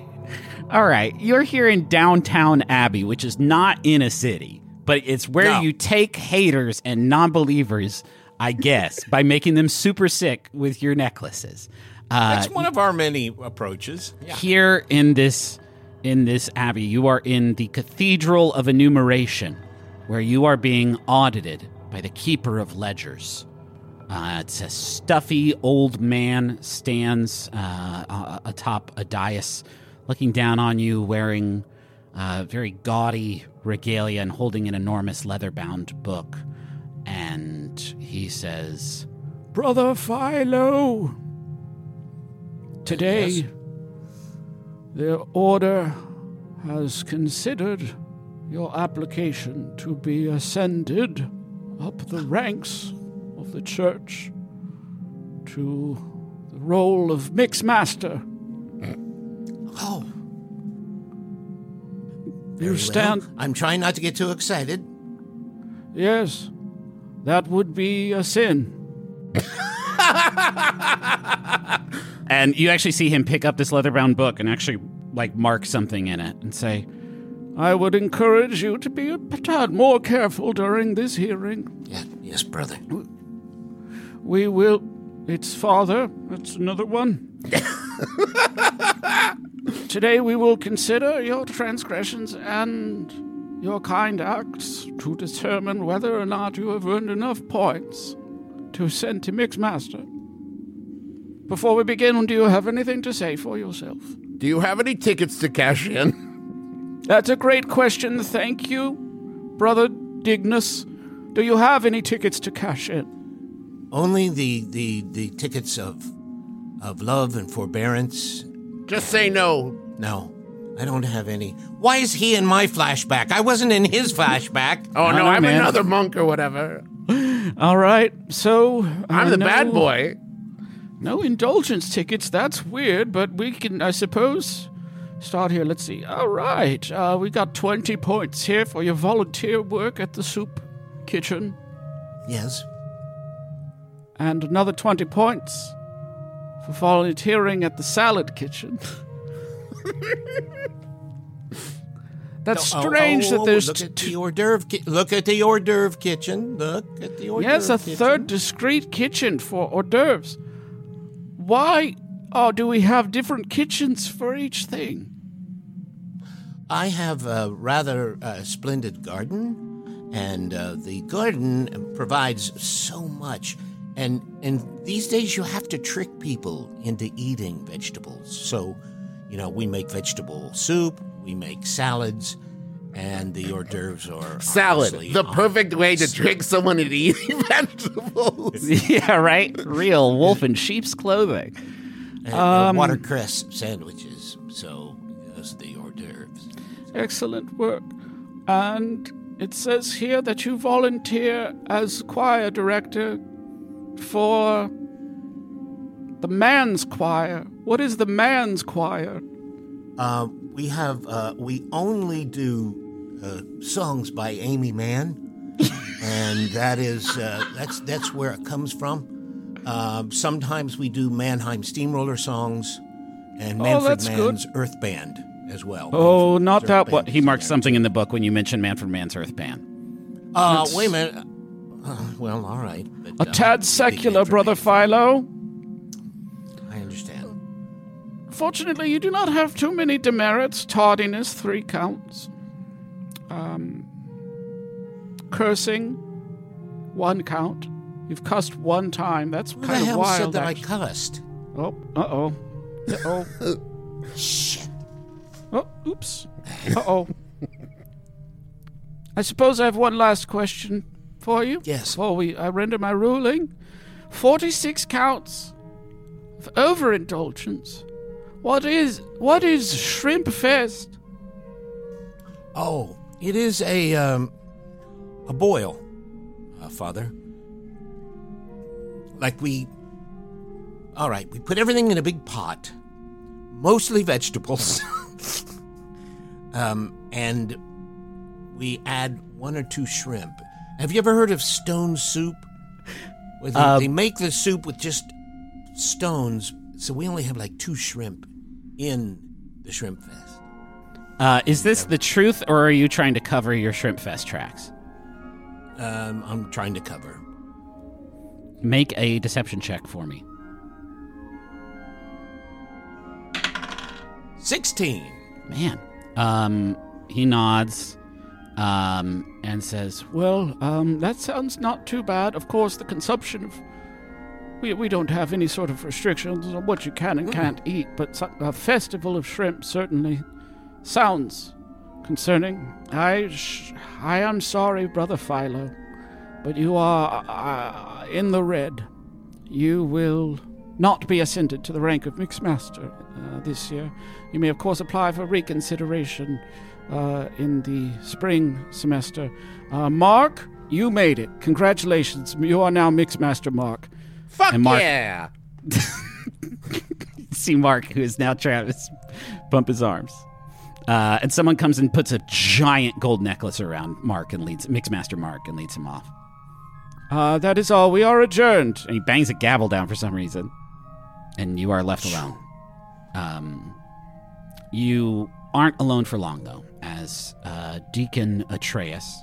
All right, you're here in downtown Abbey, which is not in a city, but it's where No. you take haters and non-believers, I guess, by making them super sick with your necklaces. Uh, that's one of our many approaches. Yeah. here in this in this abbey you are in the cathedral of enumeration where you are being audited by the keeper of ledgers. Uh, it's a stuffy old man stands uh, atop a dais looking down on you wearing uh, very gaudy regalia and holding an enormous leather-bound book. And he says Brother Philo, today the order has considered your application to be ascended up the ranks of the church to the role of mixmaster. Oh, You very stand. well. I'm trying not to get too excited. Yes, that would be a sin. And you actually see him pick up this leather-bound book and actually like mark something in it and say, I would encourage you to be a tad more careful during this hearing. Yeah, yes, brother. We will. It's Father. That's another one. Today we will consider your transgressions and your kind acts to determine whether or not you have earned enough points to send to Mixmaster. Before we begin, do you have anything to say for yourself? Do you have any tickets to cash in? That's a great question. Thank you, Brother Dignus. Do you have any tickets to cash in? Only the the the tickets of of love and forbearance. Just say no. No, I don't have any. Why is he in my flashback? I wasn't in his flashback. Oh no, I'm man. another monk or whatever. All right, so I'm uh, the bad boy. No indulgence tickets. That's weird, but we can, I suppose, start here. Let's see. All right, uh, we got twenty points here for your volunteer work at the soup kitchen, Yes. and another twenty points for volunteering at the salad kitchen. That's Oh, strange oh, that oh, there's look t- at the hors d'oeuvre. Ki- look at the hors d'oeuvre kitchen. Look at the hors Yes, a kitchen. third discrete kitchen for hors d'oeuvres. Why? Oh, do we have different kitchens for each thing? I have a rather uh, splendid garden, and uh, the garden provides so much. And and these days you have to trick people into eating vegetables. So, you know, we make vegetable soup, we make salads, and the hors d'oeuvres are Salad. The perfect way to trick someone into eating vegetables. "Yeah, right, real wolf in sheep's clothing." And, Um, watercress sandwiches. So those are the hors d'oeuvres. Excellent work. And it says here that you volunteer as choir director for the man's choir. What is the man's choir? Uh, we have uh, we only do uh, songs by Aimee Mann, and that is uh, that's that's where it comes from. Um, sometimes we do Mannheim Steamroller songs, and Oh, Manfred good. Mann's Earth Band as well. Oh, not Mann's that Earth one. He marked something in the book when you mentioned Manfred Mann's Earth Band. Uh, wait a minute. Uh, well, all right. But, A uh, tad secular, brother Philo. I understand. Fortunately, you do not have too many demerits. Tardiness, three counts. Um, cursing, one count. You've cussed one time. That's Who the kind of hell wild. said that I cussed? Oh, uh oh. Uh oh. Shit. Oh, oops. Uh oh. I suppose I have one last question for you. Yes. Before we I render my ruling. 46 counts of overindulgence. What is what is Shrimp Fest? Oh, it is a um, a boil, uh, Father. Like we. All right, we put everything in a big pot, mostly vegetables, um, and we add one or two shrimp. Have you ever heard of stone soup? Where they, Um, they make the soup with just stones, so we only have like two shrimp in the shrimp fest. Uh, is this the truth, or are you trying to cover your Shrimp Fest tracks? Um, I'm trying to cover. Make a deception check for me. 16. Man. Um, he nods um, and says, Well, um, that sounds not too bad. Of course, the consumption of. We, we don't have any sort of restrictions on what you can and can't eat, but a festival of shrimp certainly sounds concerning. I, sh- I am sorry, Brother Philo, but you are uh, in the red. You will not be ascended to the rank of Mixmaster uh, this year. You may, of course, apply for reconsideration uh, in the spring semester. Uh, Mark, you made it. Congratulations. You are now Mixmaster Mark. Fuck And Mark- yeah! See Mark, who is now Travis, bump his arms. Uh, and someone comes and puts a giant gold necklace around Mark and leads Mixmaster Mark and leads him off. Uh, that is all. We are adjourned. And he bangs a gavel down for some reason, and you are left alone. Um, you aren't alone for long though, as uh, Deacon Atreus,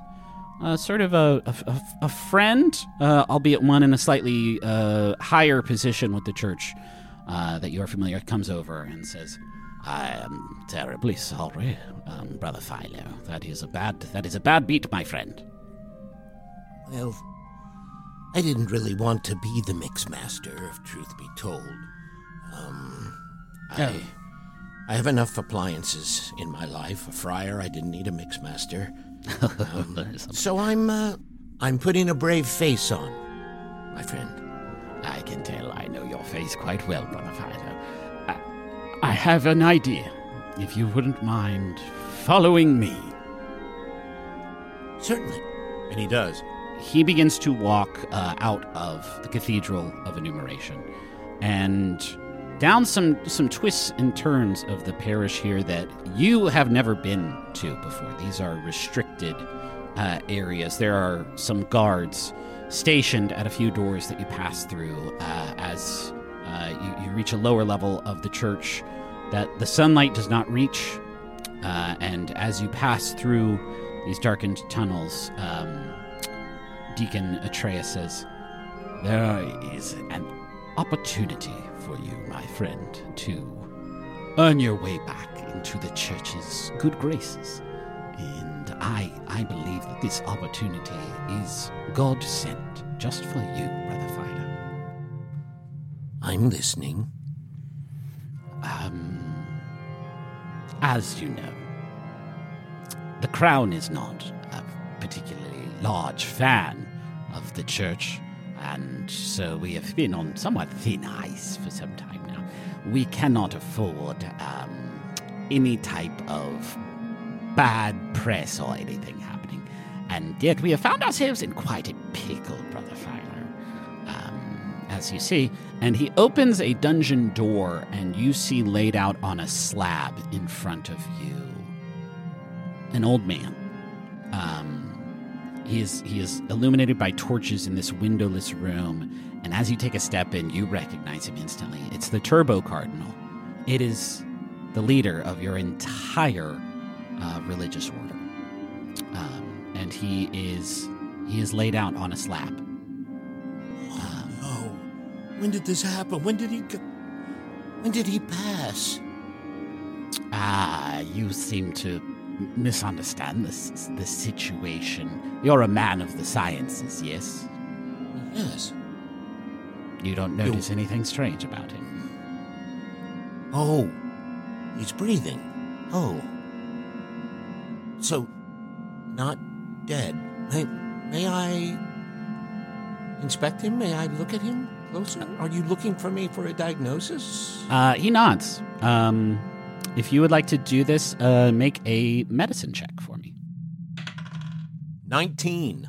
uh, sort of a a, a- friend, uh, albeit one in a slightly uh, higher position with the church uh, that you are familiar, comes over and says, "I am terribly sorry, um, brother Philo. That is a bad that is a bad beat, my friend." Well, I didn't really want to be the mix master, if truth be told. Um, I, Oh. I have enough appliances in my life. A fryer, I didn't need a mix master. Um, so I'm, uh, I'm putting a brave face on, my friend. I can tell I know your face quite well, brother Philo. I have an idea. If you wouldn't mind following me. Certainly. And he does. He begins to walk uh, out of the cathedral of enumeration. And down some some twists and turns of the parish here that you have never been to before. These are restricted uh, areas. There are some guards stationed at a few doors that you pass through uh, as uh, you, you reach a lower level of the church that the sunlight does not reach. Uh, and as you pass through these darkened tunnels um, Deacon Atreus says, There is an opportunity for you, my friend, to earn your way back into the church's good graces. And I, I believe that this opportunity is God sent just for you, Brother Philo. I'm listening. Um, as you know, the Crown is not a particularly large fan of the church, and so we have been on somewhat thin ice for some time now. We cannot afford um, any type of bad press or anything happening, and yet we have found ourselves in quite a pickle, Brother Philo um, as you see. And he opens a dungeon door, and you see laid out on a slab in front of you an old man. Um, he is he is illuminated by torches in this windowless room, and as you take a step in, you recognize him instantly. It's the Turbo Cardinal. It is the leader of your entire uh, religious order, um, and he is he is laid out on a slab. Oh, no. When did this happen? When did he go? When did he pass? Ah, you seem to misunderstand this the situation. You're a man of the sciences, yes? Yes. You don't notice anything strange about him. Oh, he's breathing. Oh. So, not dead. May, may I inspect him? May I look at him closer? Are you looking for me for a diagnosis? Uh, he nods. Um, if you would like to do this, uh, make a medicine check for me. 19.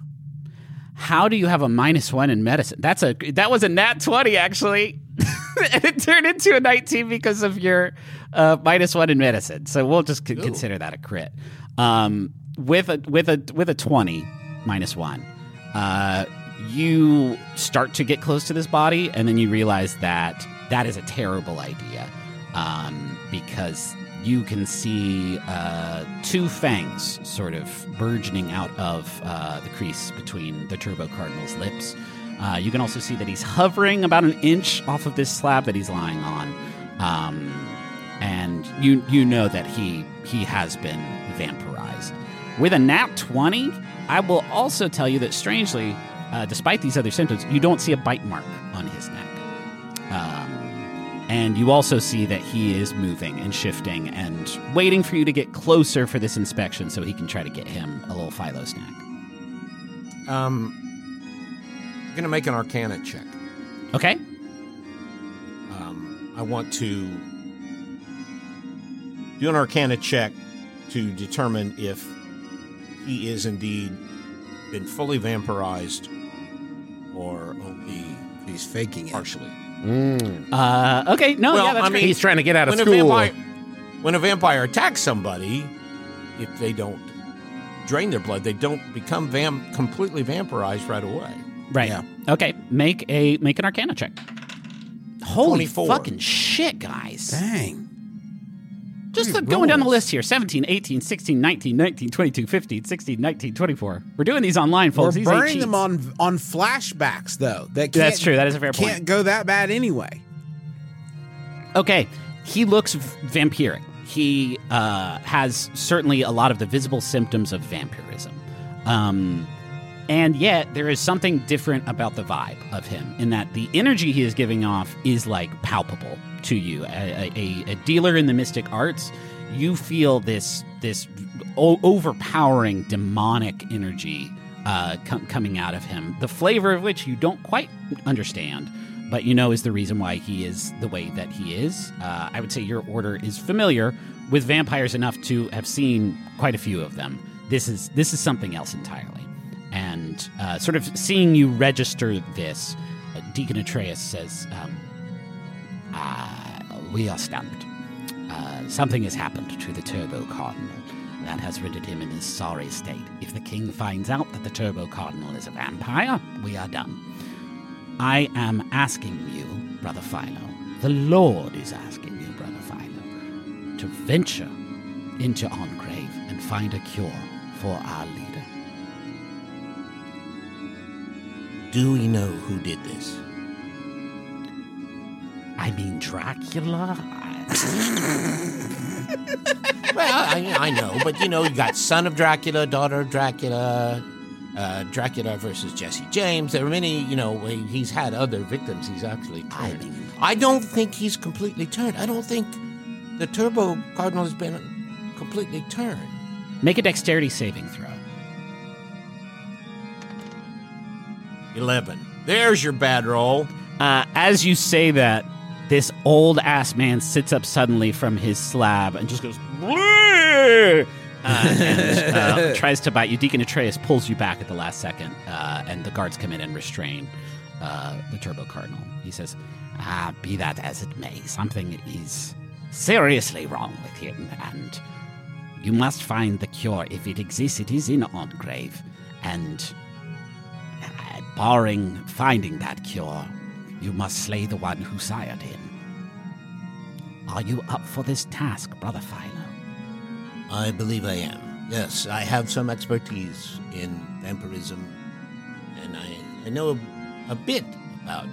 How do you have a minus one in medicine? That's a that was a nat twenty actually. and it turned into a 19 because of your uh, minus one in medicine. So we'll just c- consider that a crit. Um, with a with a with a 20 minus one, uh, you start to get close to this body, and then you realize that that is a terrible idea um, because you can see uh, two fangs sort of burgeoning out of uh, the crease between the Turbo Cardinal's lips. Uh, you can also see that he's hovering about an inch off of this slab that he's lying on, um, and you you know that he he has been vampirized. With a nat twenty, I will also tell you that strangely, uh, despite these other symptoms, you don't see a bite mark on his neck. And you also see that he is moving and shifting and waiting for you to get closer for this inspection so he can try to get him a little philo snack. Um, I'm going to make an arcana check. Okay? Um, I want to do an arcana check to determine if he is indeed been fully vampirized or only He's faking it. partially. Uh, okay, no, Well, yeah, that's I mean. He's trying to get out of when a school. vampire when a vampire attacks somebody, if they don't drain their blood, they don't become vam- completely vampirized right away. Right. Yeah. Okay, make a make an arcana check. Holy 24. fucking shit, guys. Dang. Just Good going down the list here 17, 18, 16, 19, 19, 22, 15, 16, 19, 24. We're doing these online, folks. We're. These burning them on on flashbacks though. That can't, That's true. That is a fair point. Can't go that bad anyway. Okay, he looks vampiric. He uh, has certainly a lot of the visible symptoms of vampirism. Um, and yet, there is something different about the vibe of him in that the energy he is giving off is like palpable to you. A, a, a dealer in the mystic arts, you feel this this o- overpowering demonic energy uh, com- coming out of him. The flavor of which you don't quite understand, but you know is the reason why he is the way that he is. Uh, I would say your order is familiar with vampires enough to have seen quite a few of them. This is this is something else entirely, and uh, sort of seeing you register this, uh, Deacon Atreus says, um, uh, "We are stumped. Uh, something has happened to the Turbo Cardinal." That has rendered him in this sorry state. If the king finds out that the Turbo Cardinal is a vampire, we are done. I am asking you, Brother Philo, the Lord is asking you, Brother Philo, to venture into Angrave and find a cure for our leader. Do we know who did this? I mean, Dracula? Well, I, I know, but you know, you got son of Dracula, daughter of Dracula, uh, Dracula versus Jesse James. There are many, you know, he's had other victims. He's actually turned. I, don't think he's completely turned. I don't think the Turbo Cardinal has been completely turned. Make a dexterity saving throw. 11. There's your bad roll. Uh, as you say that, this old ass man sits up suddenly from his slab and just goes, "Bleh!" uh, and uh, tries to bite you. Deacon Atreus pulls you back at the last second, uh, and the guards come in and restrain uh, the Turbo Cardinal. He says, ah, Be that as it may, something is seriously wrong with him, and you must find the cure. If it exists, it is in Angrave, and barring finding that cure, you must slay the one who sired him. Are you up for this task, Brother Philo? I believe I am. Yes, I have some expertise in vampirism, and I, I know a, a bit about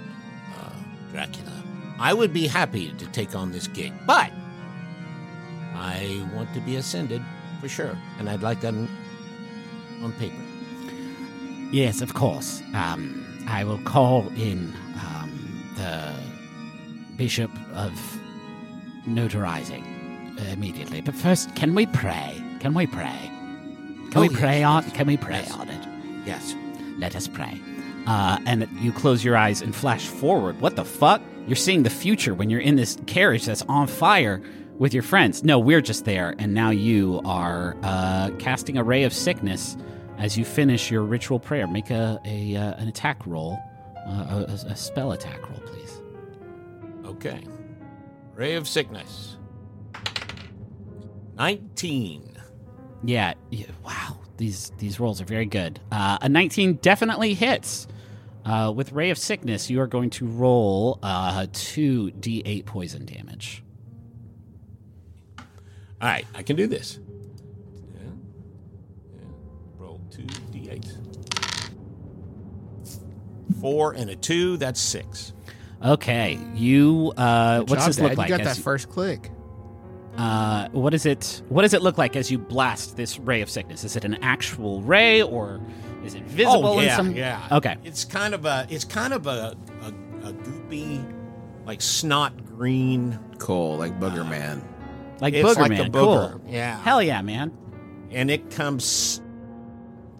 uh, Dracula. I would be happy to take on this gig, but I want to be ascended for sure, and I'd like that on, on paper. Yes, of course. Um, I will call in um, the Bishop of Notarizing immediately. But first, can we pray? Can we pray? Can we pray on? Can we pray on it? Yes. Let us pray. Uh, and you close your eyes and flash forward. What the fuck? You're seeing the future when you're in this carriage that's on fire with your friends. No, we're just there, and now you are uh, casting a ray of sickness as you finish your ritual prayer. Make a, a uh, an attack roll, uh, a, a spell attack roll, please. Okay. Ray of sickness. 19. Yeah, yeah, wow. These these rolls are very good. Uh, a 19 definitely hits. Uh, with Ray of Sickness, you are going to roll uh, 2d8 poison damage. All right, I can do this. Yeah. Yeah. Roll two d8s. Four and a two, that's six. Okay, you. Uh, Good what's job, this look Dad. like? You got as that first click. Uh, what is it? What does it look like as you blast this ray of sickness? Is it an actual ray, or is it visible oh, yeah, in some? yeah. Okay. It's kind of a, it's kind of a, a, a goopy, like snot green. Cool, like Booger Man. Like It's booger like man. the booger. Cool. Yeah. Hell yeah, man. and it comes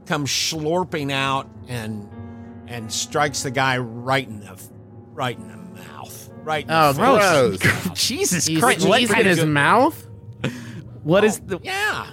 comes slurping out and and strikes the guy right in the right in the mouth. Right. In Oh, the face. gross. Jesus He's Christ! What in his of? mouth? What is oh, the? Yeah.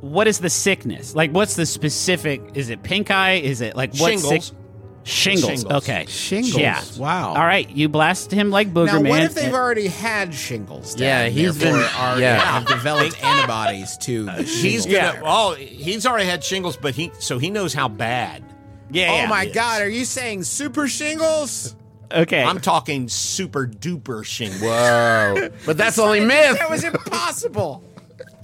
What is the sickness? Like, what's the specific? Is it pink eye? Is it like what? Shingles. Sick? Shingles. Shingles. Okay. Shingles. Yeah. Wow. All right. You blast him like booger Now, man. what if they've and- already had shingles? Dad, Yeah, and he's therefore been- already yeah. have developed antibodies to the He's gonna. Oh, he's already had shingles, but he so he knows how bad. yeah. Oh yeah. my it is. God! Are you saying super shingles? Okay. I'm talking super duper shingles. Whoa. but that's only myth. That was impossible.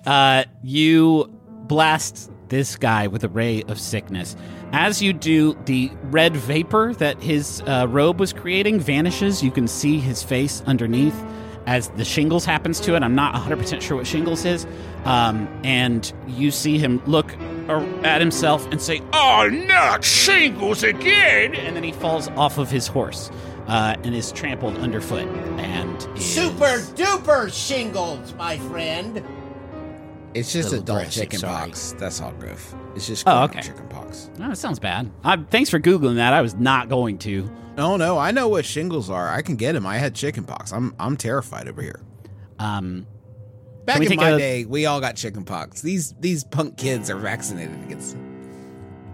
uh, you blast this guy with a ray of sickness. As you do, the red vapor that his uh, robe was creating vanishes. You can see his face underneath as the shingles happens to it. I'm not 100% sure what shingles is. Um, and you see him look at himself and say, Oh, not shingles again! And then he falls off of his horse uh, and is trampled underfoot. And is- Super duper shingles, my friend. It's just Little adult aggressive, chicken sorry. pox. That's all, Griff. It's just Oh, grown okay. chicken pox. Oh, that sounds bad. Uh, thanks for googling that. I was not going to. Oh no, I know what shingles are. I can get them. I had chicken pox. I'm I'm terrified over here. Um, Back in my a- day, we all got chicken pox. These these punk kids are vaccinated against. it.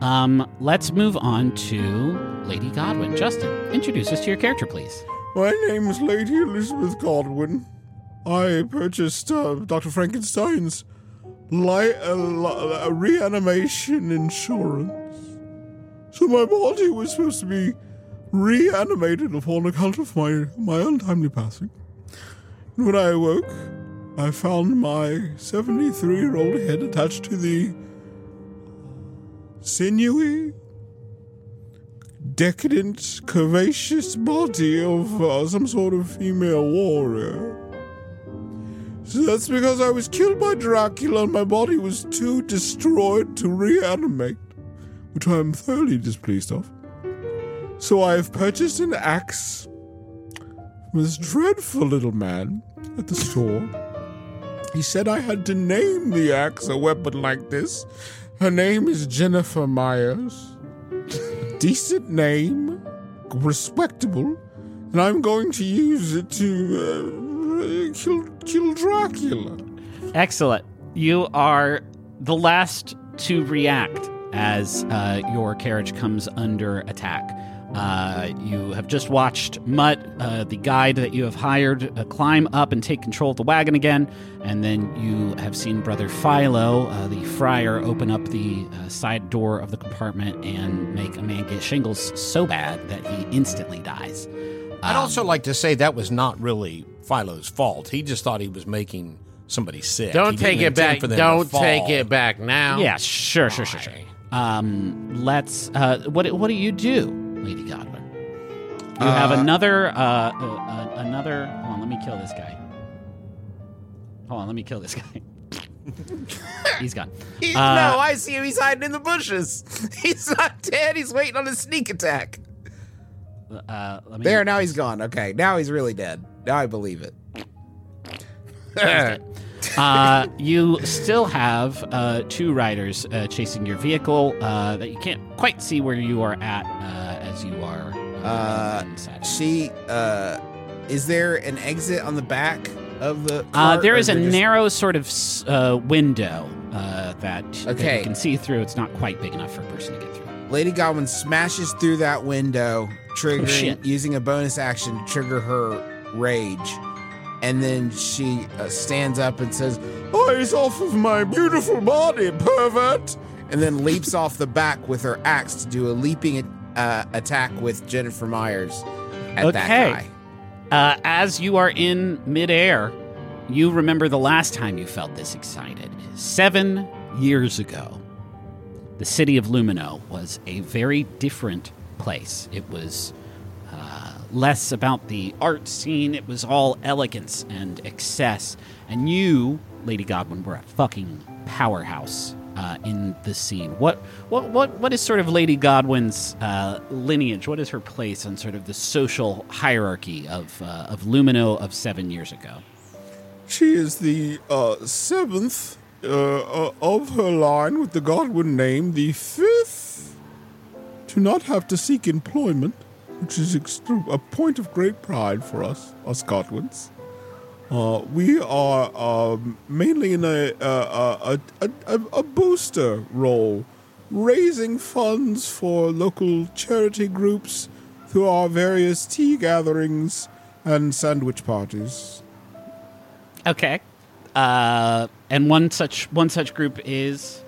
um, let's move on to Lady Godwin. Justin, introduce us to your character, please. My name is Lady Elizabeth Godwin. I purchased uh, Dr. Frankenstein's li- uh, li- uh, reanimation insurance. So my body was supposed to be reanimated upon account of my, my untimely passing. And when I awoke, I found my 73 year old head attached to the sinewy, decadent, curvaceous body of uh, some sort of female warrior. That's because I was killed by Dracula and my body was too destroyed to reanimate, which I am thoroughly displeased of. So I have purchased an axe from this dreadful little man at the store. He said I had to name the axe a weapon like this. Her name is Jennifer Myers decent name, respectable, and I'm going to use it to uh, kill kill Dracula. Excellent. You are the last to react as uh, your carriage comes under attack. Uh, you have just watched Mutt, uh, the guide that you have hired, uh, climb up and take control of the wagon again. And then you have seen Brother Philo, uh, the friar, open up the uh, side door of the compartment and make a man get shingles so bad that he instantly dies. I'd also like to say that was not really Philo's fault. He just thought he was making somebody sick. Don't He take it back. for them to Don't take it back now. Yeah, sure, sure, sure, sure. Um, let's. Uh, what what do you do, Lady Godwin? You have Uh, another. Uh, uh, uh, another. Hold on, let me kill this guy. Hold on, let me kill this guy. He's gone. He- Uh, no, I see him. He's hiding in the bushes. He's not dead. He's waiting on a sneak attack. Uh, let me. There, now he's gone. Okay, now he's really dead. Now I believe it. Uh, you still have uh, two riders uh, chasing your vehicle uh, that you can't quite see where you are at uh, as you are uh. She, uh, is there an exit on the back of the? Uh, there or a just- narrow sort of uh, window uh, that, that Okay. you can see through. It's not quite big enough for a person to get through. Lady Godwin smashes through that window, triggering Oh, using a bonus action to trigger her rage, and then she uh, stands up and says, "Eyes off of my beautiful body, pervert!" And then leaps off the back with her axe to do a leaping uh, attack with Jennifer Myers at that Okay. guy. Uh, as you are in midair, you remember the last time you felt this excited. Seven years ago, the city of Lumineaux was a very different place. It was uh, less about the art scene, it was all elegance and excess. And you, Lady Godwin, were a fucking powerhouse. Uh, in the scene, what what what what is sort of Lady Godwin's uh, lineage? What is her place on sort of the social hierarchy of uh, of Lumineaux of seven years ago? She is the uh, seventh uh, of her line with the Godwin name, the fifth to not have to seek employment, which is a point of great pride for us, us Godwins. Uh, we are um, mainly in a, uh, a, a, a, a booster role, raising funds for local charity groups through our various tea gatherings and sandwich parties. Okay. Uh, and one such one such group is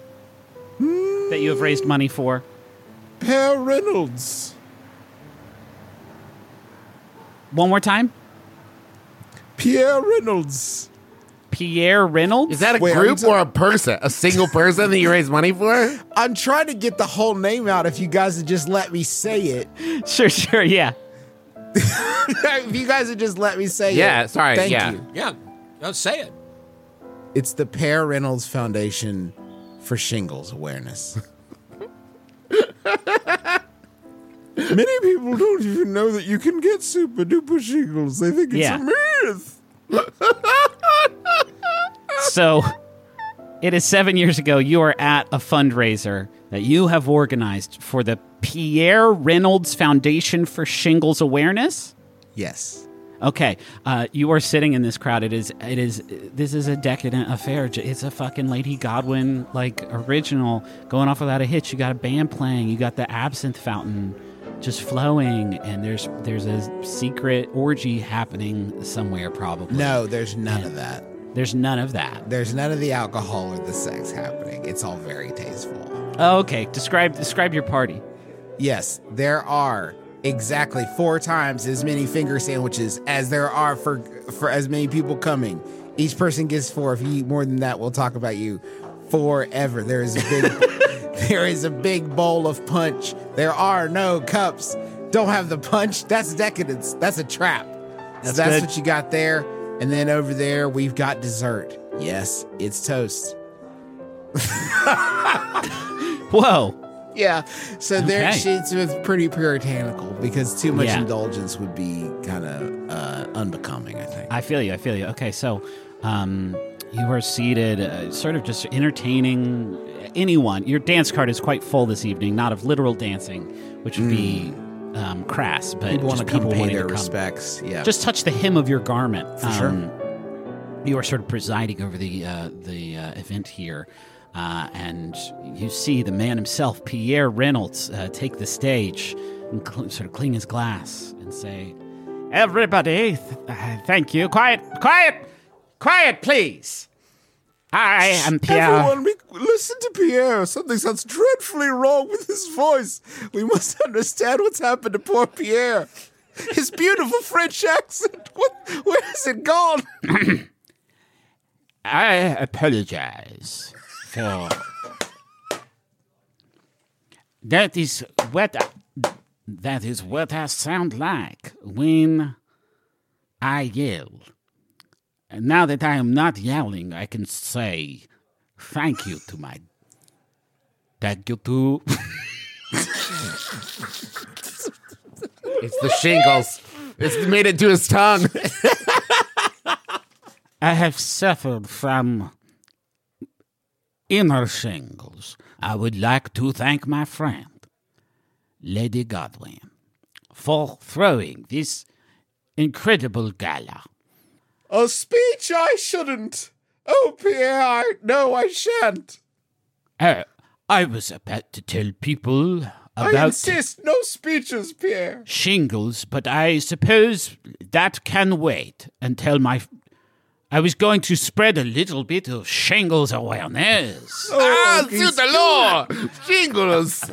that you have raised money for. Per Reynolds. One more time. Pierre Reynolds. Pierre Reynolds. Is that a Wait, group or a person? A single person that you raise money for? I'm trying to get the whole name out. If you guys would just let me say it, Sure, sure, yeah. if you guys would just let me say it. Yeah, sorry, Thank yeah. you. Yeah, let's say it. It's the Per Reynolds Foundation for Shingles Awareness. Many people don't even know that you can get super duper shingles. They think it's Yeah. a myth. So, it is seven years ago. You are at a fundraiser that you have organized for the Pierre Reynolds Foundation for Shingles Awareness. Yes. Okay, uh, you are sitting in this crowd. It is, it is, this is a decadent affair. It's a fucking Lady Godwin like original going off without a hitch. You got a band playing. You got the absinthe fountain just flowing, and there's there's a secret orgy happening somewhere. Probably No, there's none of that. There's none of that. There's none of the alcohol or the sex happening. It's all very tasteful. Oh, okay, describe describe your party. Yes, there are exactly four times as many finger sandwiches as there are for for as many people coming. Each person gets four. If you eat more than that, we'll talk about you forever. There is a big there is a big bowl of punch. There are no cups. Don't have the punch. That's decadence. That's a trap. So That's that's what you got there. And then over there we've got dessert. Yes, it's toast. Whoa. Yeah. So there, Okay. she, it's it's pretty puritanical because too much Yeah. indulgence would be kind of uh, unbecoming. I think. I feel you. I feel you. Okay, so um, you are seated, uh, sort of just entertaining anyone. Your dance card is quite full this evening, not of literal dancing, which would be um, crass, but People want to come pay their respects. Yeah. Just touch the hem of your garment. For sure. You are sort of presiding over the uh, the uh, event here. Uh, and you see the man himself, Pierre Reynolds, uh, take the stage and cl- sort of clean his glass and say, Everybody, th- uh, thank you. Quiet, quiet, quiet, please. I am Pierre. Everyone, we, listen to Pierre. Something sounds dreadfully wrong with his voice. We must understand what's happened to poor Pierre. His beautiful French accent. What? Where has it gone? I apologize for. That is what I, that is what I sound like when I yell. And now that I am not yelling, I can say thank you to my thank you to It's the shingles. It's made it to his tongue. I have suffered from inner shingles. I would like to thank my friend, Lady Godwin, for throwing this incredible gala. A speech I shouldn't. Oh, Pierre, I no, I shan't. Uh, I was about to tell people about. I insist, no speeches, Pierre. shingles, but I suppose that can wait until my. I was going to spread a little bit of shingles awareness. ah, suit the law! Shingles!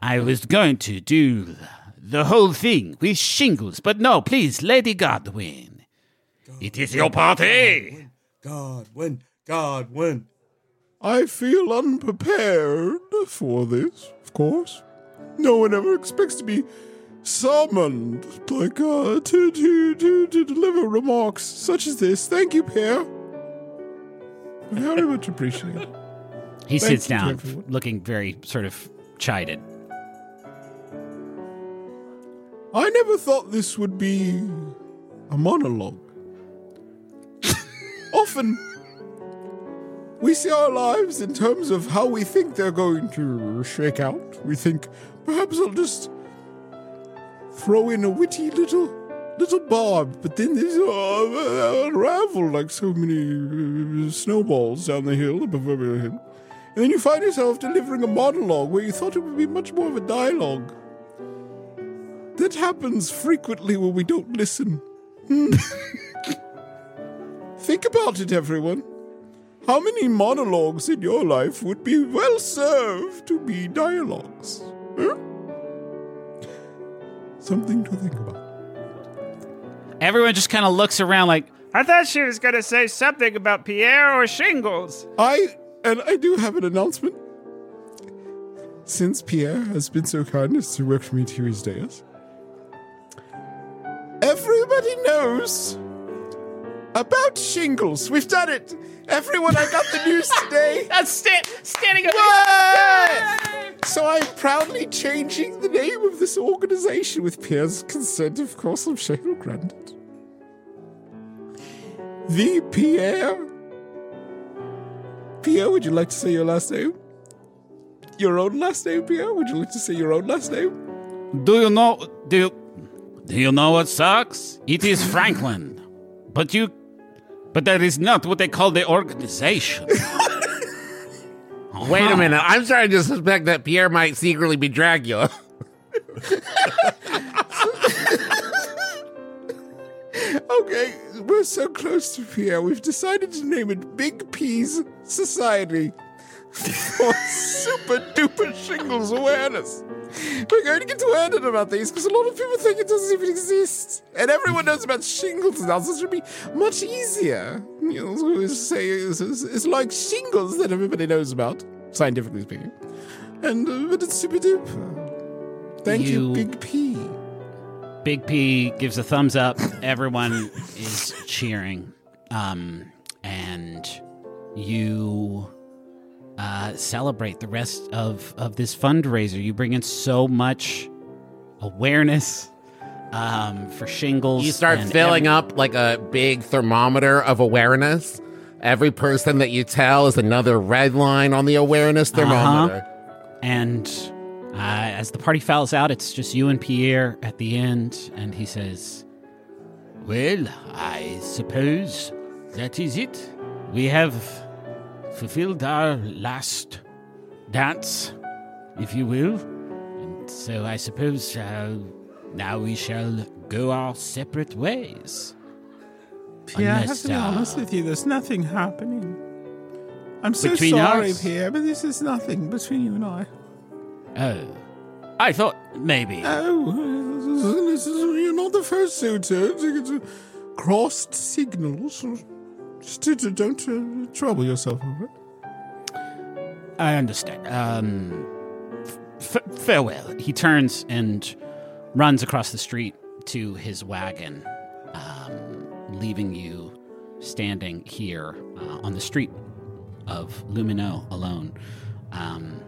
I was going to do the whole thing with shingles, but no, please, Lady Godwin. It is your party. Godwin, Godwin. I feel unprepared for this, of course. No one ever expects to be summoned like uh, to, to, to, to deliver remarks such as this. Thank you, Pierre. I very much appreciated. He Thank sits down, everyone. looking very sort of chided. I never thought this would be a monologue. Often, we see our lives in terms of how we think they're going to shake out. We think, perhaps I'll just throw in a witty little little barb, but then these uh, unravel like so many uh, snowballs down the hill every hill. And then you find yourself delivering a monologue where you thought it would be much more of a dialogue. That happens frequently when we don't listen. Hmm. Think about it, everyone. How many monologues in your life would be well served to be dialogues? Huh? Something to think about. Everyone just kind of looks around like, I thought she was going to say something about Pierre or shingles. I and I do have an announcement. Since Pierre has been so kind as to work for me to his days, everybody knows about shingles. We've done it. Everyone, I got the news today. That's sta- standing up. What? So I'm proudly changing the name of this organization with Pierre's consent, of course. I'm sure he'll grant it. The Pierre. Pierre, would you like to say your last name? Your own last name, Pierre? Would you like to say your own last name? Do you know? Do you, do you know what sucks? It is Franklin, but you, but that is not what they call the organization. Wait a minute. I'm starting to suspect that Pierre might secretly be Dracula. Okay, we're so close to Pierre. We've decided to name it Big P's Society for Super Duper Shingles Awareness. We're going to get to learning about these because a lot of people think it doesn't even exist. And everyone knows about shingles now, so it should be much easier. You know, it's, say it's, it's, it's like shingles that everybody knows about, scientifically speaking. And uh, but it's super duper. Thank you, You- Big P. Big P gives a thumbs up. Everyone is cheering. Um, and you uh, celebrate the rest of, of this fundraiser. You bring in so much awareness um, for shingles. You start filling every- up like a big thermometer of awareness. Every person that you tell is another red line on the awareness thermometer. And uh, as the party fouls out, it's just you and Pierre at the end, and he says, Well, I suppose that is it. We have fulfilled our last dance, if you will. And so I suppose uh, now we shall go our separate ways. Pierre, I have to be uh, honest with you, there's nothing happening. I'm so sorry, us? Pierre, but this is nothing between you and I. Oh. I thought maybe. Oh, you're not the first suitor to get crossed signals. Just don't uh, trouble yourself over it. I understand. Um, f- farewell. He turns and runs across the street to his wagon, um, leaving you standing here uh, on the street of Lumineaux alone. Um,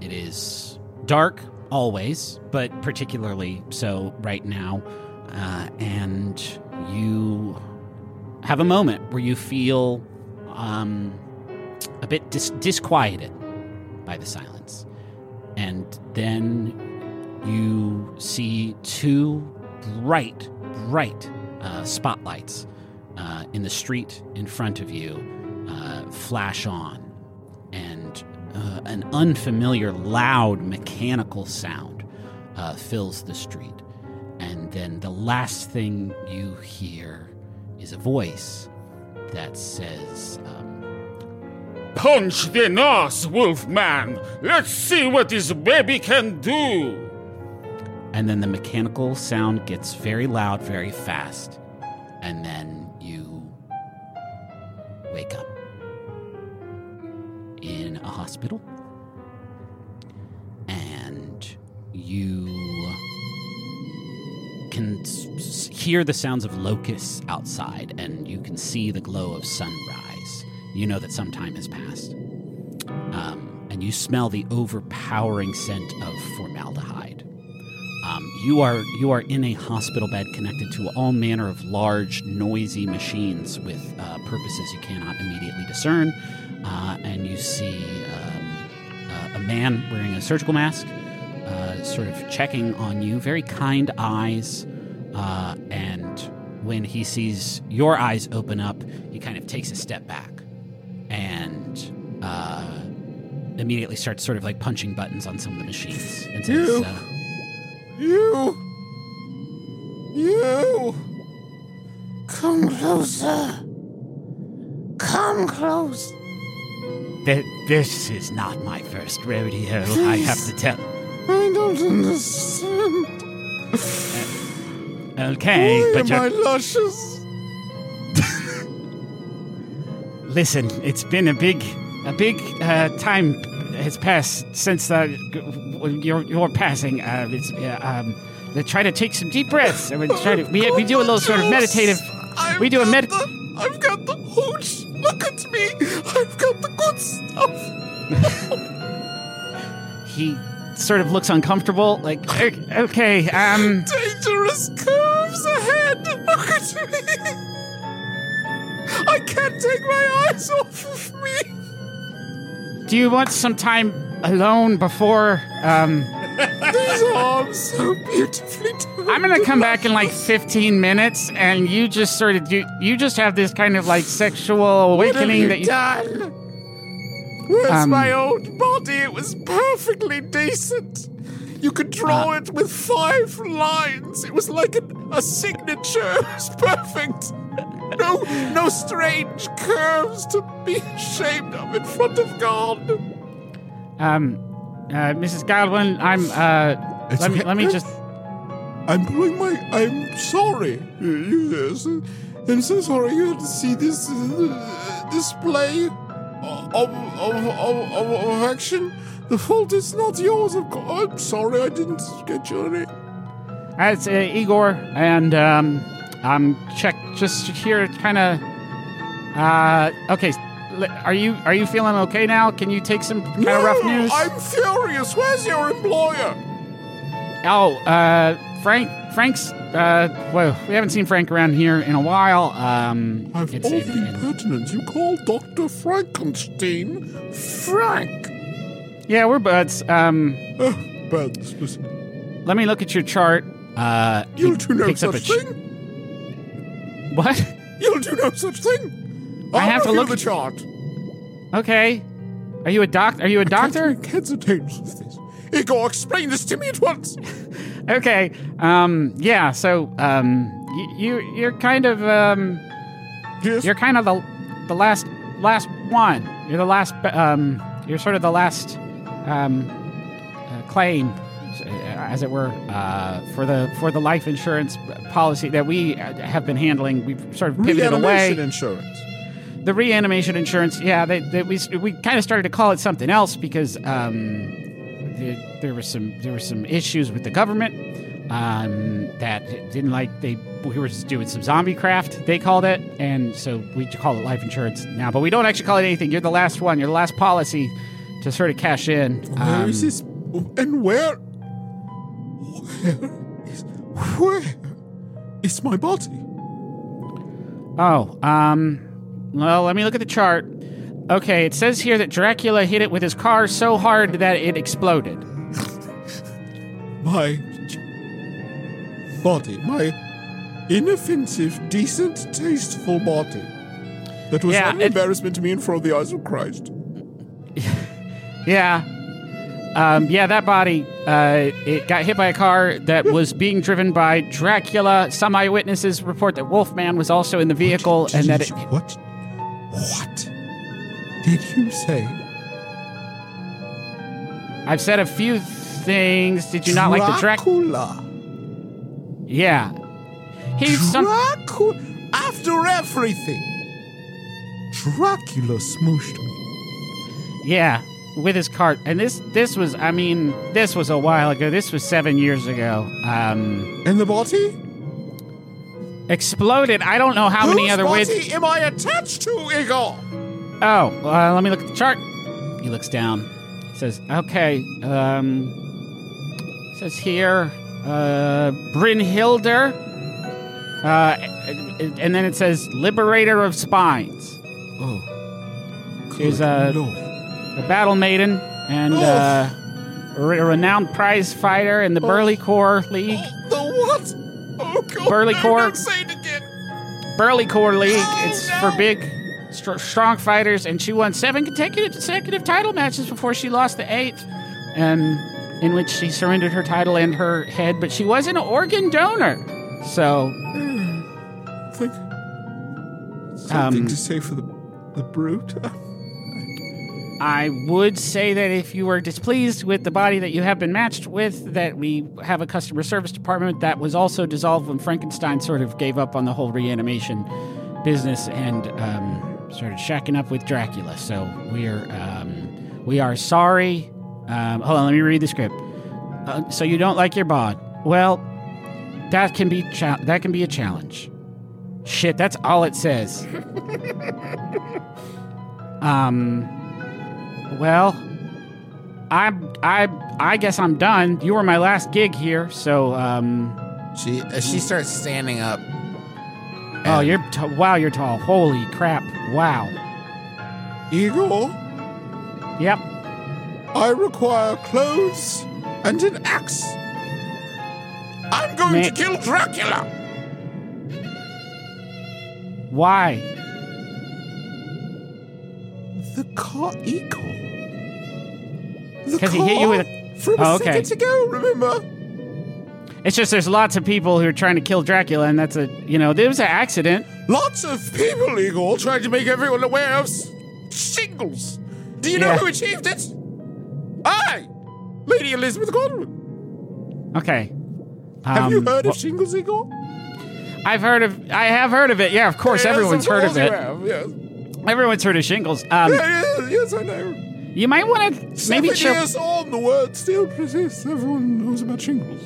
it is dark always, but particularly so right now. Uh, and you have a moment where you feel um, a bit dis- disquieted by the silence. And then you see two bright, bright uh, spotlights uh, in the street in front of you uh, flash on. And uh, an unfamiliar, loud, mechanical sound uh, fills the street. And then the last thing you hear is a voice that says, um, Punch the nose, Wolfman! Let's see what this baby can do! and then the mechanical sound gets very loud very fast. And then you wake up in a hospital. And you can hear the sounds of locusts outside, and you can see the glow of sunrise. You know that some time has passed. Um, and you smell the overpowering scent of formaldehyde. Um, you are you are in a hospital bed connected to all manner of large, noisy machines with uh, purposes you cannot immediately discern, uh, and you see um, uh, a man wearing a surgical mask, uh, sort of checking on you, very kind eyes, uh, and when he sees your eyes open up, he kind of takes a step back and uh, immediately starts sort of like punching buttons on some of the machines and says. You- Uh, You! You! Come closer! Come close! Th- this is not my first rodeo, I have to tell. I don't understand. Okay, Why but am you're- luscious? Listen, it's been a big, a big uh, time has passed since uh, g- your your passing. Uh, it's uh, um, they try to take some deep breaths. and we try to we, we do a little sort of meditative. We do a med. I've got the hooch! Look at me! I've got the good stuff! He sort of looks uncomfortable. Like "Ok- okay, um, Dangerous curves ahead! Look at me! I can't take my eyes off of me! do you want some time alone before um? These arms so beautifully turned. I'm gonna come back in like 15 minutes, and you just sort of you you just have this kind of like sexual awakening that you. done? Where's Um, my old body? It was perfectly decent. You could draw Uh, it with five lines. It was like a, a signature. It was perfect. No, no strange curves to be ashamed of in front of God. Um, uh, Mrs. Godwin, I'm uh, It's let me let me just. I'm pulling my. I'm sorry. Yes, I'm so sorry you had to see this uh, display of of, of, of action. The fault is not yours, of course. I'm sorry I didn't get your name. It's uh, Igor, and um, I'm check just here, kind of. Uh, okay, are you are you feeling okay now? Can you take some kind of rough news? I'm furious. Where's your employer? Oh, uh, Frank. Frank's. Uh, well, we haven't seen Frank around here in a while. Um, I've it's awfully pertinent. You call Dr. Frankenstein Frank. yeah, we're buds. Um, Oh, buds. Listen. let me look at your chart. Uh, You'll do no such ch- thing. What? You'll do no such thing. I I'll have to look the at- chart. Okay. Are you a doc? Are you a doctor? Can't this. Igor, explain this to me at once. Okay. Um. Yeah. So. Um. y- You. You're kind of. Um. Yes. You're kind of the. The last. Last one. You're the last. Um. You're sort of the last. Um. Uh, claim, uh, as it were, uh, for the for the life insurance policy that we uh, have been handling. We've sort of pivoted away. Reanimation insurance. the reanimation insurance, yeah, they, they, we we kind of started to call it something else because um, there, there were some there were some issues with the government um, that didn't like they we were just doing some zombie craft they called it, and so we call it life insurance now, but we don't actually call it anything. You're the last one. You're the last policy to sort of cash in. Where is Um, this? And where? Where is? Where is my body? Oh, um, well, let me look at the chart. Okay, it says here that Dracula hit it with his car so hard that it exploded. My body, my inoffensive, decent, tasteful body. That was Yeah, an it- embarrassment to me in front of the eyes of Christ. Yeah. Um, yeah, that body, uh, it got hit by a car that was being driven by Dracula. Some eyewitnesses report that Wolfman was also in the vehicle and that it. What? What did you say? I've said a few things. Did you not like the Dracula? Dracula. Yeah. He's some. Dracula. After everything, Dracula smooshed me. Yeah, with his cart. And this, this was, I mean, this was a while ago. This was seven years ago. Um, And the body? exploded. I don't know how many Whose other body ways. am I attached to, Igor? Oh, uh, let me look at the chart. He looks down. He says, "Okay." Um, says here, uh, Brynhilder. Uh, and then it says "Liberator of Spines." Oh, She's a, a battle maiden and uh, a renowned prize fighter in the Burley Corps League. The what? Oh, God. Burley no, Corps. Don't say it again. Burley Corps League. Oh, it's no. for big, str- strong fighters, and she won seven consecutive consecutive title matches before she lost the eighth, and in which she surrendered her title and her head. But she was an organ donor, so Think something Um, to say for the the brute. I would say that if you were displeased with the body that you have been matched with, that we have a customer service department that was also dissolved when Frankenstein sort of gave up on the whole reanimation business and um, started shacking up with Dracula. So we're um, we are sorry. Um, hold on, let me read the script. Uh, so you don't like your bod? Well, that can be cha- that can be a challenge. Shit, that's all it says. um. Well, I I I guess I'm done. You were my last gig here, so um. She uh, she starts standing up. Oh, you're t- wow, you're tall. Holy crap! Wow. Igor, Yep. I require clothes and an axe. I'm going to kill Dracula. Why? The car, Igor. The Because he hit you with a. from Oh, a okay. second ago. Remember? It's just there's lots of people who are trying to kill Dracula, and that's a you know there was an accident. Lots of people, Igor, trying to make everyone aware of s- shingles. Do you know who achieved it? I, Lady Elizabeth Godwin. Okay. Have you Um, heard wh- of shingles, Igor? I've heard of. I have heard of it. Yeah, of course, Yes, everyone's of heard course of you it. have, yes. Everyone's heard of shingles. Um, Yeah, yes, yes, I know. you might want to maybe Seven chill. years on, the word still persists. Everyone knows about shingles.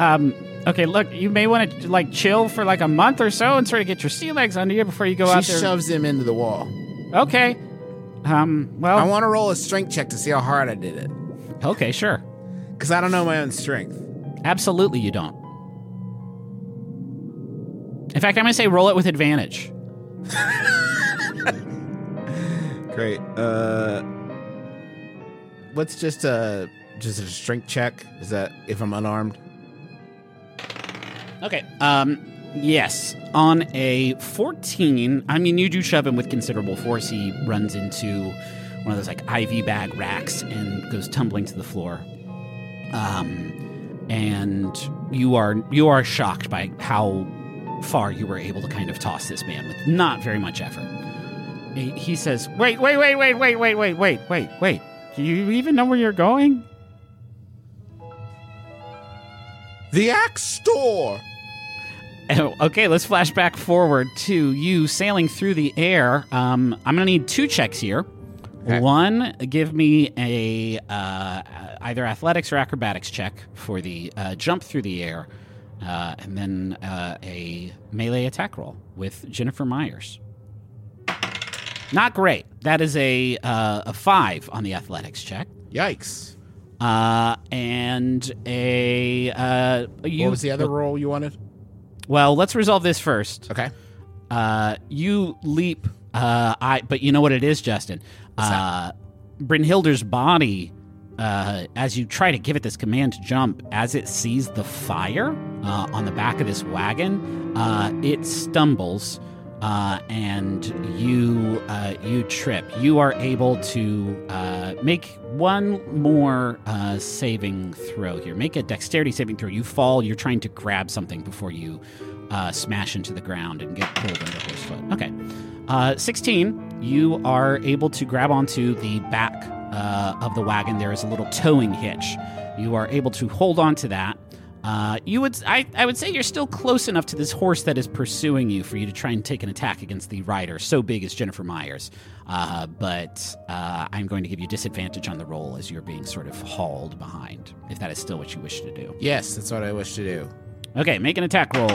Um, okay, look, you may want to like chill for like a month or so and sort of get your sea legs under you before you go out She shoves him into the wall. Okay. Um. Well. I want to roll a strength check to see how hard I did it. okay. Sure. Because I don't know my own strength. Absolutely, you don't. In fact, I'm gonna say roll it with advantage. Great. Uh, what's just a just a strength check? Is that if I'm unarmed? Okay. Um. Yes. On a 14, I mean, you do shove him with considerable force. He runs into one of those like IV bag racks and goes tumbling to the floor. Um, and you are you are shocked by how far you were able to kind of toss this man with not very much effort. He, he says, "Wait, wait, wait, wait, wait, wait, wait, wait, wait, wait. Do you even know where you're going?" The axe store. Okay, let's flash back forward to you sailing through the air. Um, I'm going to need two checks here. One, give me a uh, either athletics or acrobatics check for the uh, jump through the air, uh, and then uh, a melee attack roll with Jennifer Myers. Not great. That is a uh, a five on the athletics check. Yikes! Uh, and a uh, you, what was the other roll you wanted? Well, let's resolve this first. Okay. uh, you leap. Uh, I. But you know what it is, Justin. Uh, Brynhilder's body, uh, as you try to give it this command to jump, as it sees the fire uh, on the back of this wagon, uh, it stumbles. Uh, and you uh, you trip. You are able to uh, make one more uh, saving throw here. Make a dexterity saving throw. You fall. You're trying to grab something before you uh, smash into the ground and get pulled into horsefoot. Okay. Uh, 16, you are able to grab onto the back of the wagon. There is a little towing hitch. You are able to hold on to that. Uh, you would, I, I would say, you're still close enough to this horse that is pursuing you for you to try and take an attack against the rider. So big is Jennifer Myers, uh, but uh, I'm going to give you disadvantage on the roll as you're being sort of hauled behind. If that is still what you wish to do. Yes, that's what I wish to do. Okay, make an attack roll.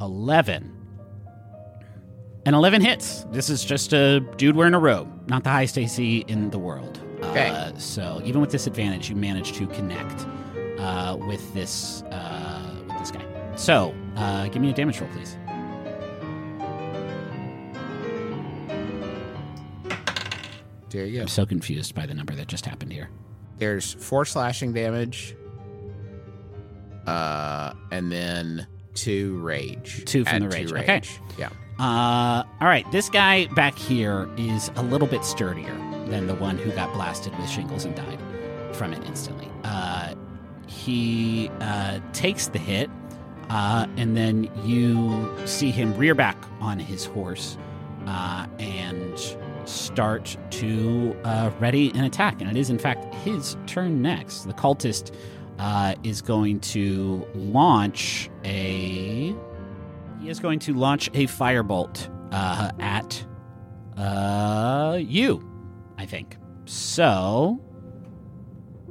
11. And 11 hits. This is just a dude wearing a robe, not the highest AC in the world. Okay. Uh, so even with disadvantage, you manage to connect uh, with this uh, with this guy. So uh, give me a damage roll, please. There you go. I'm so confused by the number that just happened here. There's four slashing damage, uh, and then two rage. Two from Add the two rage. Okay. Yeah. Uh, all right, this guy back here is a little bit sturdier than the one who got blasted with shingles and died from it instantly. Uh, he uh, takes the hit, uh, and then you see him rear back on his horse uh, and start to uh, ready an attack. And it is, in fact, his turn next. The cultist uh, is going to launch a. He is going to launch a firebolt uh, at you, I think. So,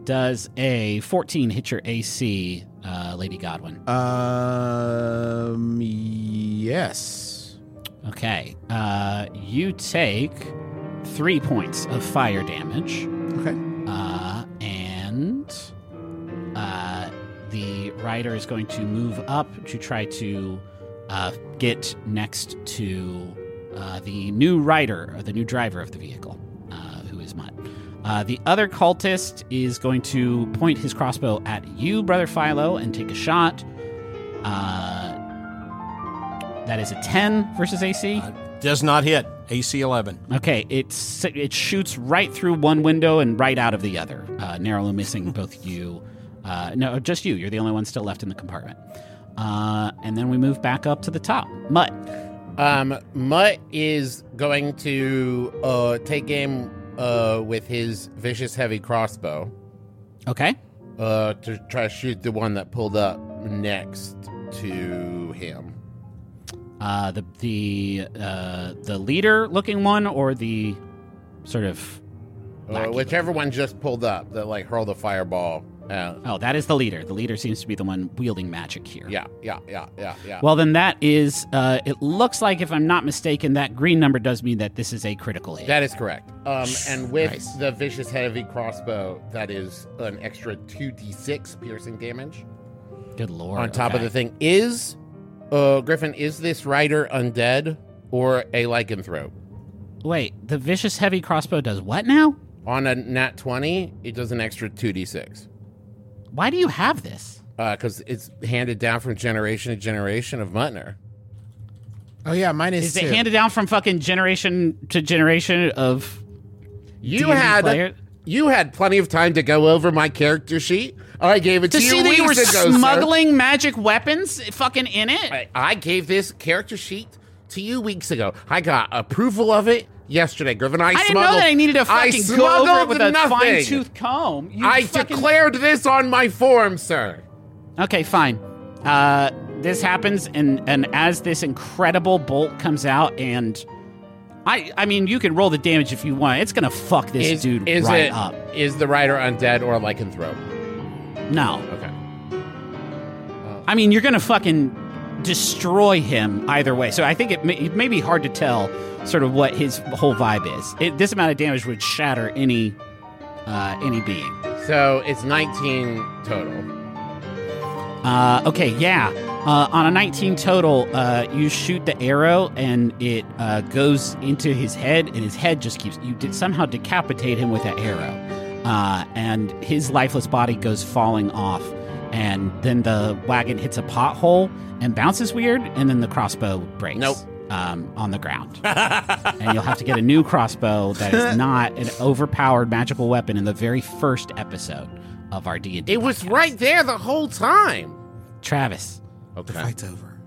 does a 14 hit your AC, uh, Lady Godwin? Um. Yes. Okay. Uh, you take three points of fire damage. Okay. Uh, and uh, the rider is going to move up to try to uh, get next to uh, the new rider or the new driver of the vehicle, Uh, the other cultist is going to point his crossbow at you, Brother Philo, and take a shot. Uh, that is a 10 versus AC. Does not hit. AC 11. Okay, it's it shoots right through one window and right out of the other, uh, narrowly missing both you. Uh, no, just you. You're the only one still left in the compartment. Uh, and then we move back up to the top. Mutt. Um, Mutt is going to uh, take aim uh, with his vicious heavy crossbow. Okay. Uh, to try to shoot the one that pulled up next to him. Uh, the the uh, the leader looking one or the sort of Uh, whichever one just pulled up that like hurled a fireball. Out. oh that is the leader. The leader seems to be the one wielding magic here. Yeah, yeah, yeah, yeah, yeah. Well, then that is. Uh, it looks like, if I'm not mistaken, that green number does mean that this is a critical hit. That is correct. Um, and with Nice. the vicious heavy crossbow, that is an extra two d six piercing damage Good lord. on top of the thing. Is uh, Griffin? Is this rider undead or a lycanthrope? Wait, the vicious heavy crossbow does what now? On a nat twenty, it does an extra two d six. Why do you have this? Uh, because it's handed down from generation to generation of Mutner. Oh yeah, mine is. Is too. it handed down from fucking generation to generation of You D&D had player? you had plenty of time to go over my character sheet. I gave it to, to you see that you were weeks ago, sir. smuggling magic weapons fucking in it? I, I gave this character sheet to you weeks ago. I got approval of it yesterday, Griffin. I, I didn't know that I needed I fucking go over with a fine tooth comb. You I fucking- declared this on my form, sir. Okay, fine. Uh, this happens, and and as this incredible bolt comes out, and I I mean, you can roll the damage if you want. It's gonna fuck this is dude is right it up. is the rider undead or lycanthrope? No, Okay. I mean, you're gonna fucking destroy him either way. So I think it may, it may be hard to tell sort of what his whole vibe is. It, this amount of damage would shatter any uh, any being. So it's 19 total. Uh, okay, yeah. Uh, on a 19 total, uh, you shoot the arrow and it uh, goes into his head, and his head just keeps. You did somehow decapitate him with that arrow, uh, and his lifeless body goes falling off. And then the wagon hits a pothole and bounces weird, and then the crossbow breaks. Nope. Um, on the ground, and you'll have to get a new crossbow that is not an overpowered magical weapon in the very first episode of our D and D. It was right there the whole time. Travis. Okay. The fight's over.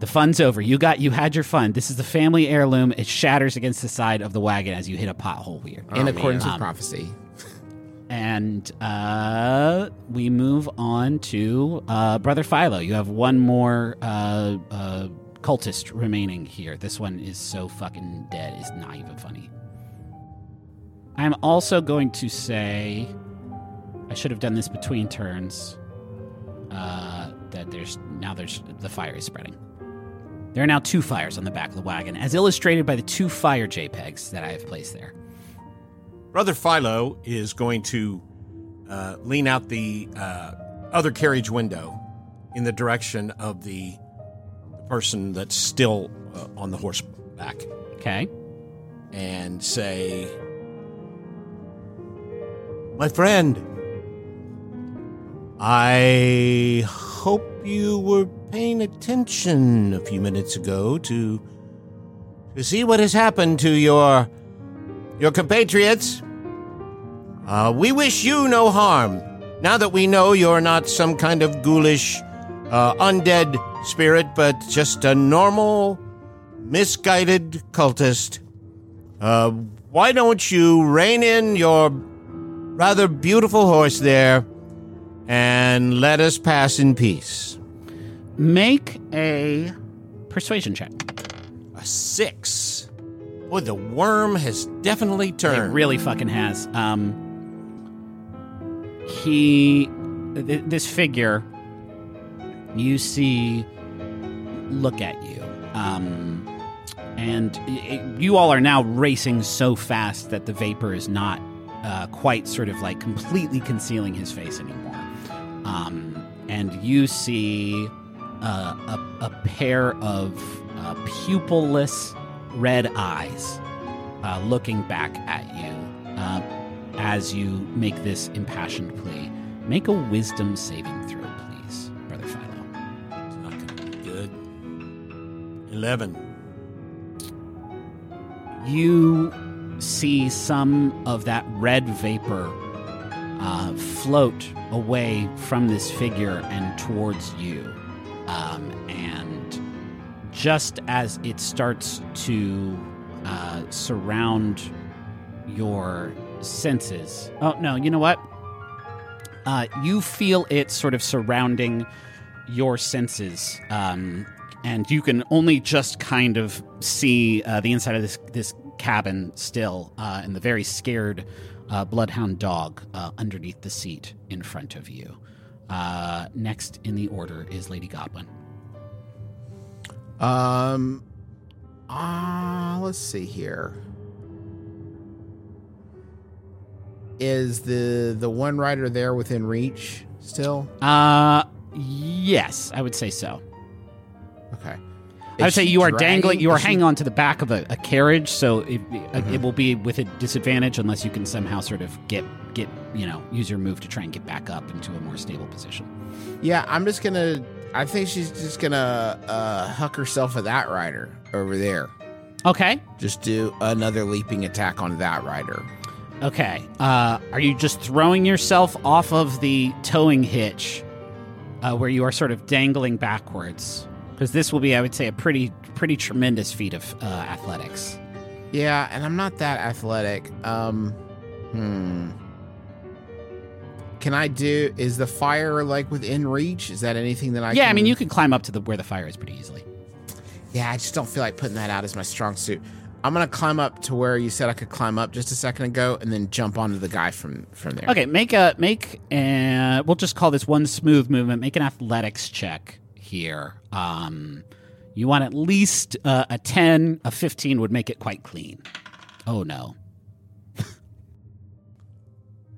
The fun's over. You got you had your fun. This is the family heirloom. It shatters against the side of the wagon as you hit a pothole weird. In accordance with Um, prophecy. And uh, we move on to uh, Brother Philo. You have one more uh, uh, cultist remaining here. This one is so fucking dead, it's not even funny. I'm also going to say I should have done this between turns. Uh, that there's now there's the fire is spreading. There are now two fires on the back of the wagon, as illustrated by the two fire JPEGs that I have placed there. Brother Philo is going to uh, lean out the uh, other carriage window in the direction of the, the person that's still uh, on the horseback Okay. and say, My friend, I hope you were paying attention a few minutes ago to to see what has happened to your your compatriots. Uh, we wish you no harm. Now that we know you're not some kind of ghoulish, uh, undead spirit, but just a normal, misguided cultist, uh, why don't you rein in your rather beautiful horse there and let us pass in peace? Make a persuasion check. A six. Boy, the worm has definitely turned. It really fucking has. Um, he, th- this figure, you see, look at you, um, and it, you all are now racing so fast that the vapor is not uh, quite sort of like completely concealing his face anymore. Um, and you see uh, a, a pair of uh, pupilless red eyes uh, looking back at you uh, as you make this impassioned plea. Make a wisdom saving throw, please, Brother Philo. It's not going to be good. Eleven. You see some of that red vapor uh, float away from this figure and towards you. Um, and just as it starts to uh, surround your senses. Oh, no, you know what? Uh, you feel it sort of surrounding your senses. Um, and you can only just kind of see uh, the inside of this, this cabin still, uh, and the very scared uh, bloodhound dog uh, underneath the seat in front of you. Uh, next in the order is Lady Goblin. Um, uh, let's see here. Is the the one rider there within reach still? Uh, yes, I would say so. Okay. I would say you are dragging- dangling. You are is she- hanging on to the back of a, a carriage, so it, Mm-hmm. it will be with a disadvantage unless you can somehow sort of get get you know use your move to try and get back up into a more stable position. Yeah, I'm just gonna. I think she's just gonna uh, huck herself at that rider over there. Okay. Just do another leaping attack on that rider. Okay. Uh, are you just throwing yourself off of the towing hitch, uh, where you are sort of dangling backwards? Because this will be, I would say, a pretty pretty tremendous feat of uh, athletics. Yeah, and I'm not that athletic. Um, hmm. Can I do? Is the fire like within reach? Is that anything that I? yeah, can, I mean, you can climb up to the where the fire is pretty easily. Yeah, I just don't feel like putting that out as my strong suit. I'm gonna climb up to where you said I could climb up just a second ago, and then jump onto the guy from from there. Okay, make a make. A, we'll just call this one smooth movement. Make an athletics check here. Um, you want at least uh, a ten. A fifteen would make it quite clean. Oh no.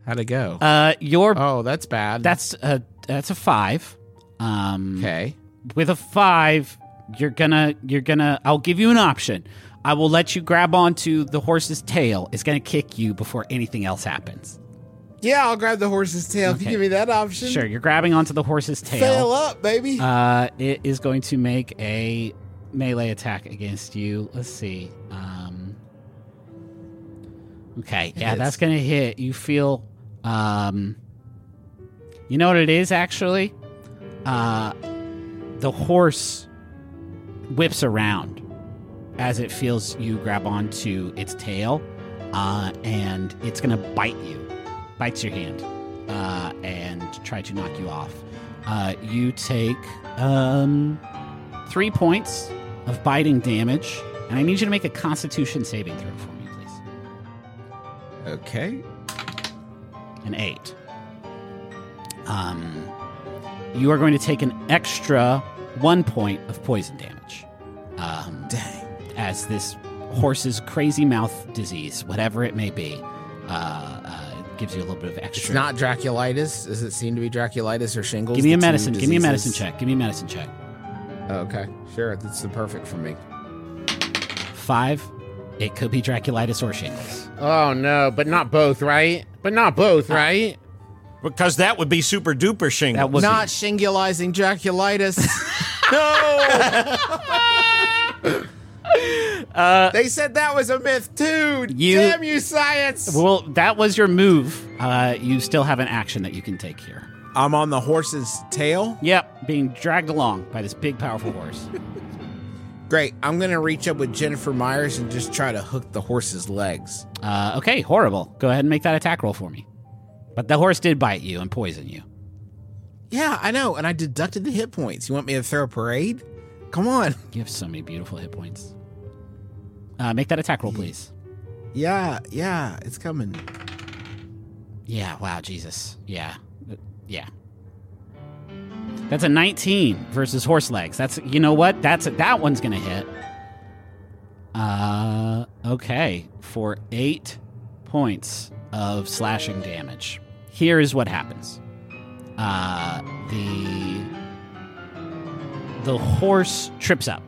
How'd it go? Uh, your oh, that's bad. That's a that's a five. Um, okay. with a five, you're gonna you're gonna. I'll give you an option. I will let you grab onto the horse's tail. It's gonna kick you before anything else happens. Yeah, I'll grab the horse's tail if you give me that option. Sure, you're grabbing onto the horse's tail. Fail up, baby. Uh, it is going to make a melee attack against you. Let's see. Um, okay, yeah, hits. that's going to hit. You feel. Um, you know what it is actually? Uh, the horse whips around as it feels you grab onto its tail, uh, and it's going to bite you. Bites your hand uh, and try to knock you off. Uh, you take um, three points of biting damage, and I need you to make a Constitution saving throw for me, please. Okay. An eight. Um, you are going to take an extra one point of poison damage. Um, Dang. As this horse's crazy mouth disease, whatever it may be, uh, uh, gives you a little bit of extra. It's not Draculitis. Does it seem to be Draculitis or shingles? Give me a medicine. Give me a medicine check. Give me a medicine check. Okay, sure. That's the perfect for me. Five. It could be Draculitis or shingles. Oh no, but not both, right? But not both, Uh, right? Because that would be super duper shingle. That would Not shingulizing Draculitis. No! Uh, they said that was a myth too. You- Damn you, science! Well, that was your move. Uh, you still have an action that you can take here. I'm on the horse's tail. Yep, being dragged along by this big, powerful horse. Great. I'm gonna reach up with Jennifer Myers and just try to hook the horse's legs. Uh, okay, horrible. Go ahead and make that attack roll for me. But the horse did bite you and poison you. Yeah, I know. And I deducted the hit points. You want me to throw a parade? Come on. You have so many beautiful hit points. Uh, make that attack roll, please. Yeah, yeah, it's coming. Yeah, wow, Jesus. Yeah. Uh, Yeah. That's a 19 versus horse legs. That's you know what? That's that one's to hit. Uh okay, for 8 points of slashing damage. Here is what happens. Uh the the horse trips up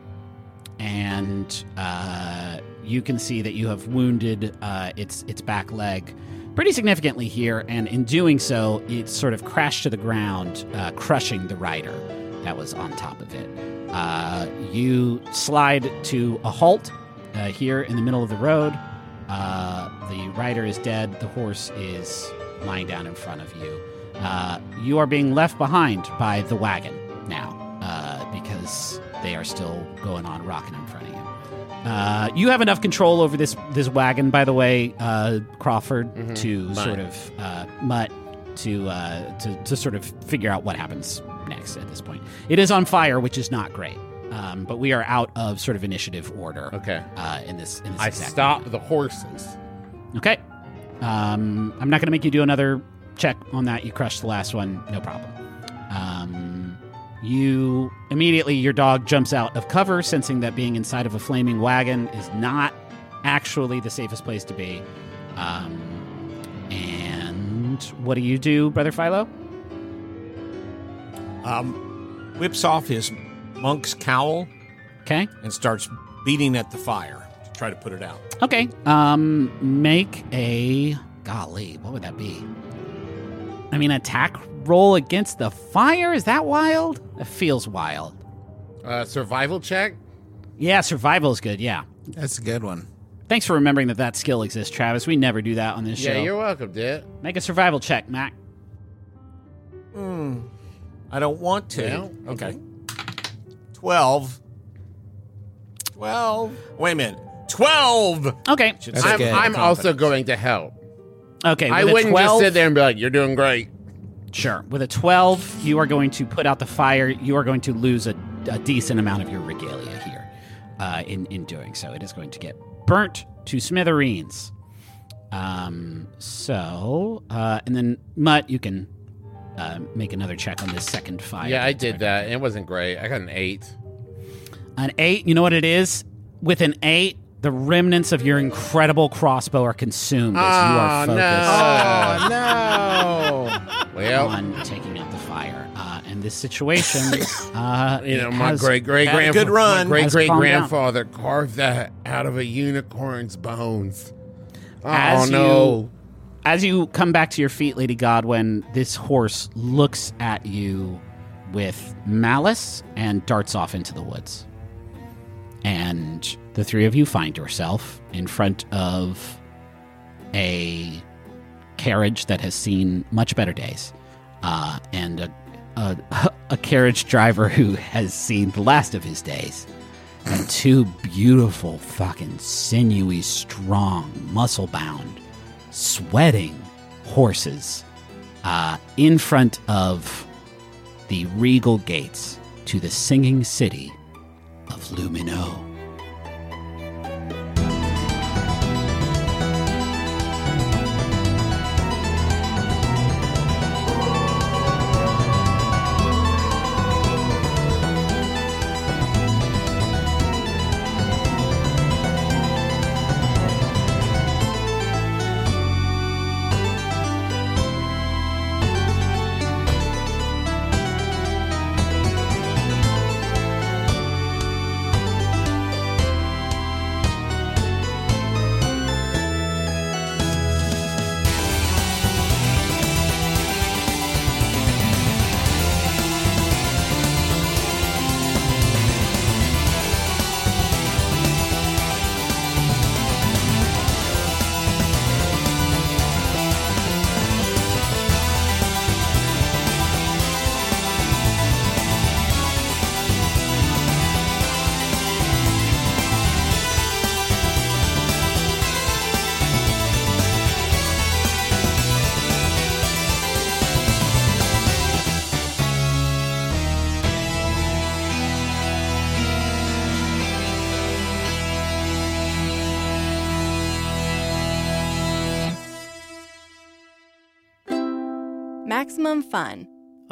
and uh, you can see that you have wounded uh, its its back leg pretty significantly here, and in doing so, it sort of crashed to the ground, uh, crushing the rider that was on top of it. Uh, you slide to a halt uh, here in the middle of the road. Uh, the rider is dead. The horse is lying down in front of you. Uh, you are being left behind by the wagon now uh, because they are still going on rocking Uh, you have enough control over this this wagon, by the way, uh, Crawford, Mhm. to Mutt. sort of uh, mutt to, uh, to to sort of figure out what happens next. At this point, it is on fire, which is not great. Um, but we are out of sort of initiative order. Okay. Uh, in this, in this I stop the horses. Okay. Um, I'm not going to make you do another check on that. You crushed the last one. No problem. Um, you immediately, your dog jumps out of cover, sensing that being inside of a flaming wagon is not actually the safest place to be. Um, and what do you do, Brother Philo? Um, whips off his monk's cowl. Okay. And starts beating at the fire to try to put it out. Okay. Um, make a golly. What would that be? I mean, attack roll against the fire. Is that wild? It feels wild. Uh, survival check. Yeah, survival is good. Yeah. That's a good one. Thanks for remembering that that skill exists, Travis. We never do that on this Yeah, show. Yeah, you're welcome, dude. Make a survival check, Mac. Hmm. I don't want to. Well, okay. 12. 12. Wait a minute. 12. Okay. Should I'm, I'm also going to help. Okay. I wouldn't 12, just sit there and be like, "You're doing great." Sure. With a 12, you are going to put out the fire. You are going to lose a, a decent amount of your regalia here uh, in, in doing so. It is going to get burnt to smithereens. Um, so, uh, and then, Mutt, you can uh, make another check on this second fire. Yeah, I did that. It wasn't great. I got an eight. An eight, you know what it is? With an eight, the remnants of your incredible crossbow are consumed as you are Oh, focused no. Oh no! On taking out the fire. Uh, and this situation, uh, You know, my great great grandfather, my great great grandfather carved that out of a unicorn's bones. Oh As no! you- as you come back to your feet, Lady Godwin, this horse looks at you with malice and darts off into the woods. And the three of you find yourself in front of a carriage that has seen much better days, uh, and a, a, a carriage driver who has seen the last of his days, and two beautiful, fucking sinewy, strong, muscle bound, sweating horses uh, in front of the regal gates to the singing city of Lumineaux.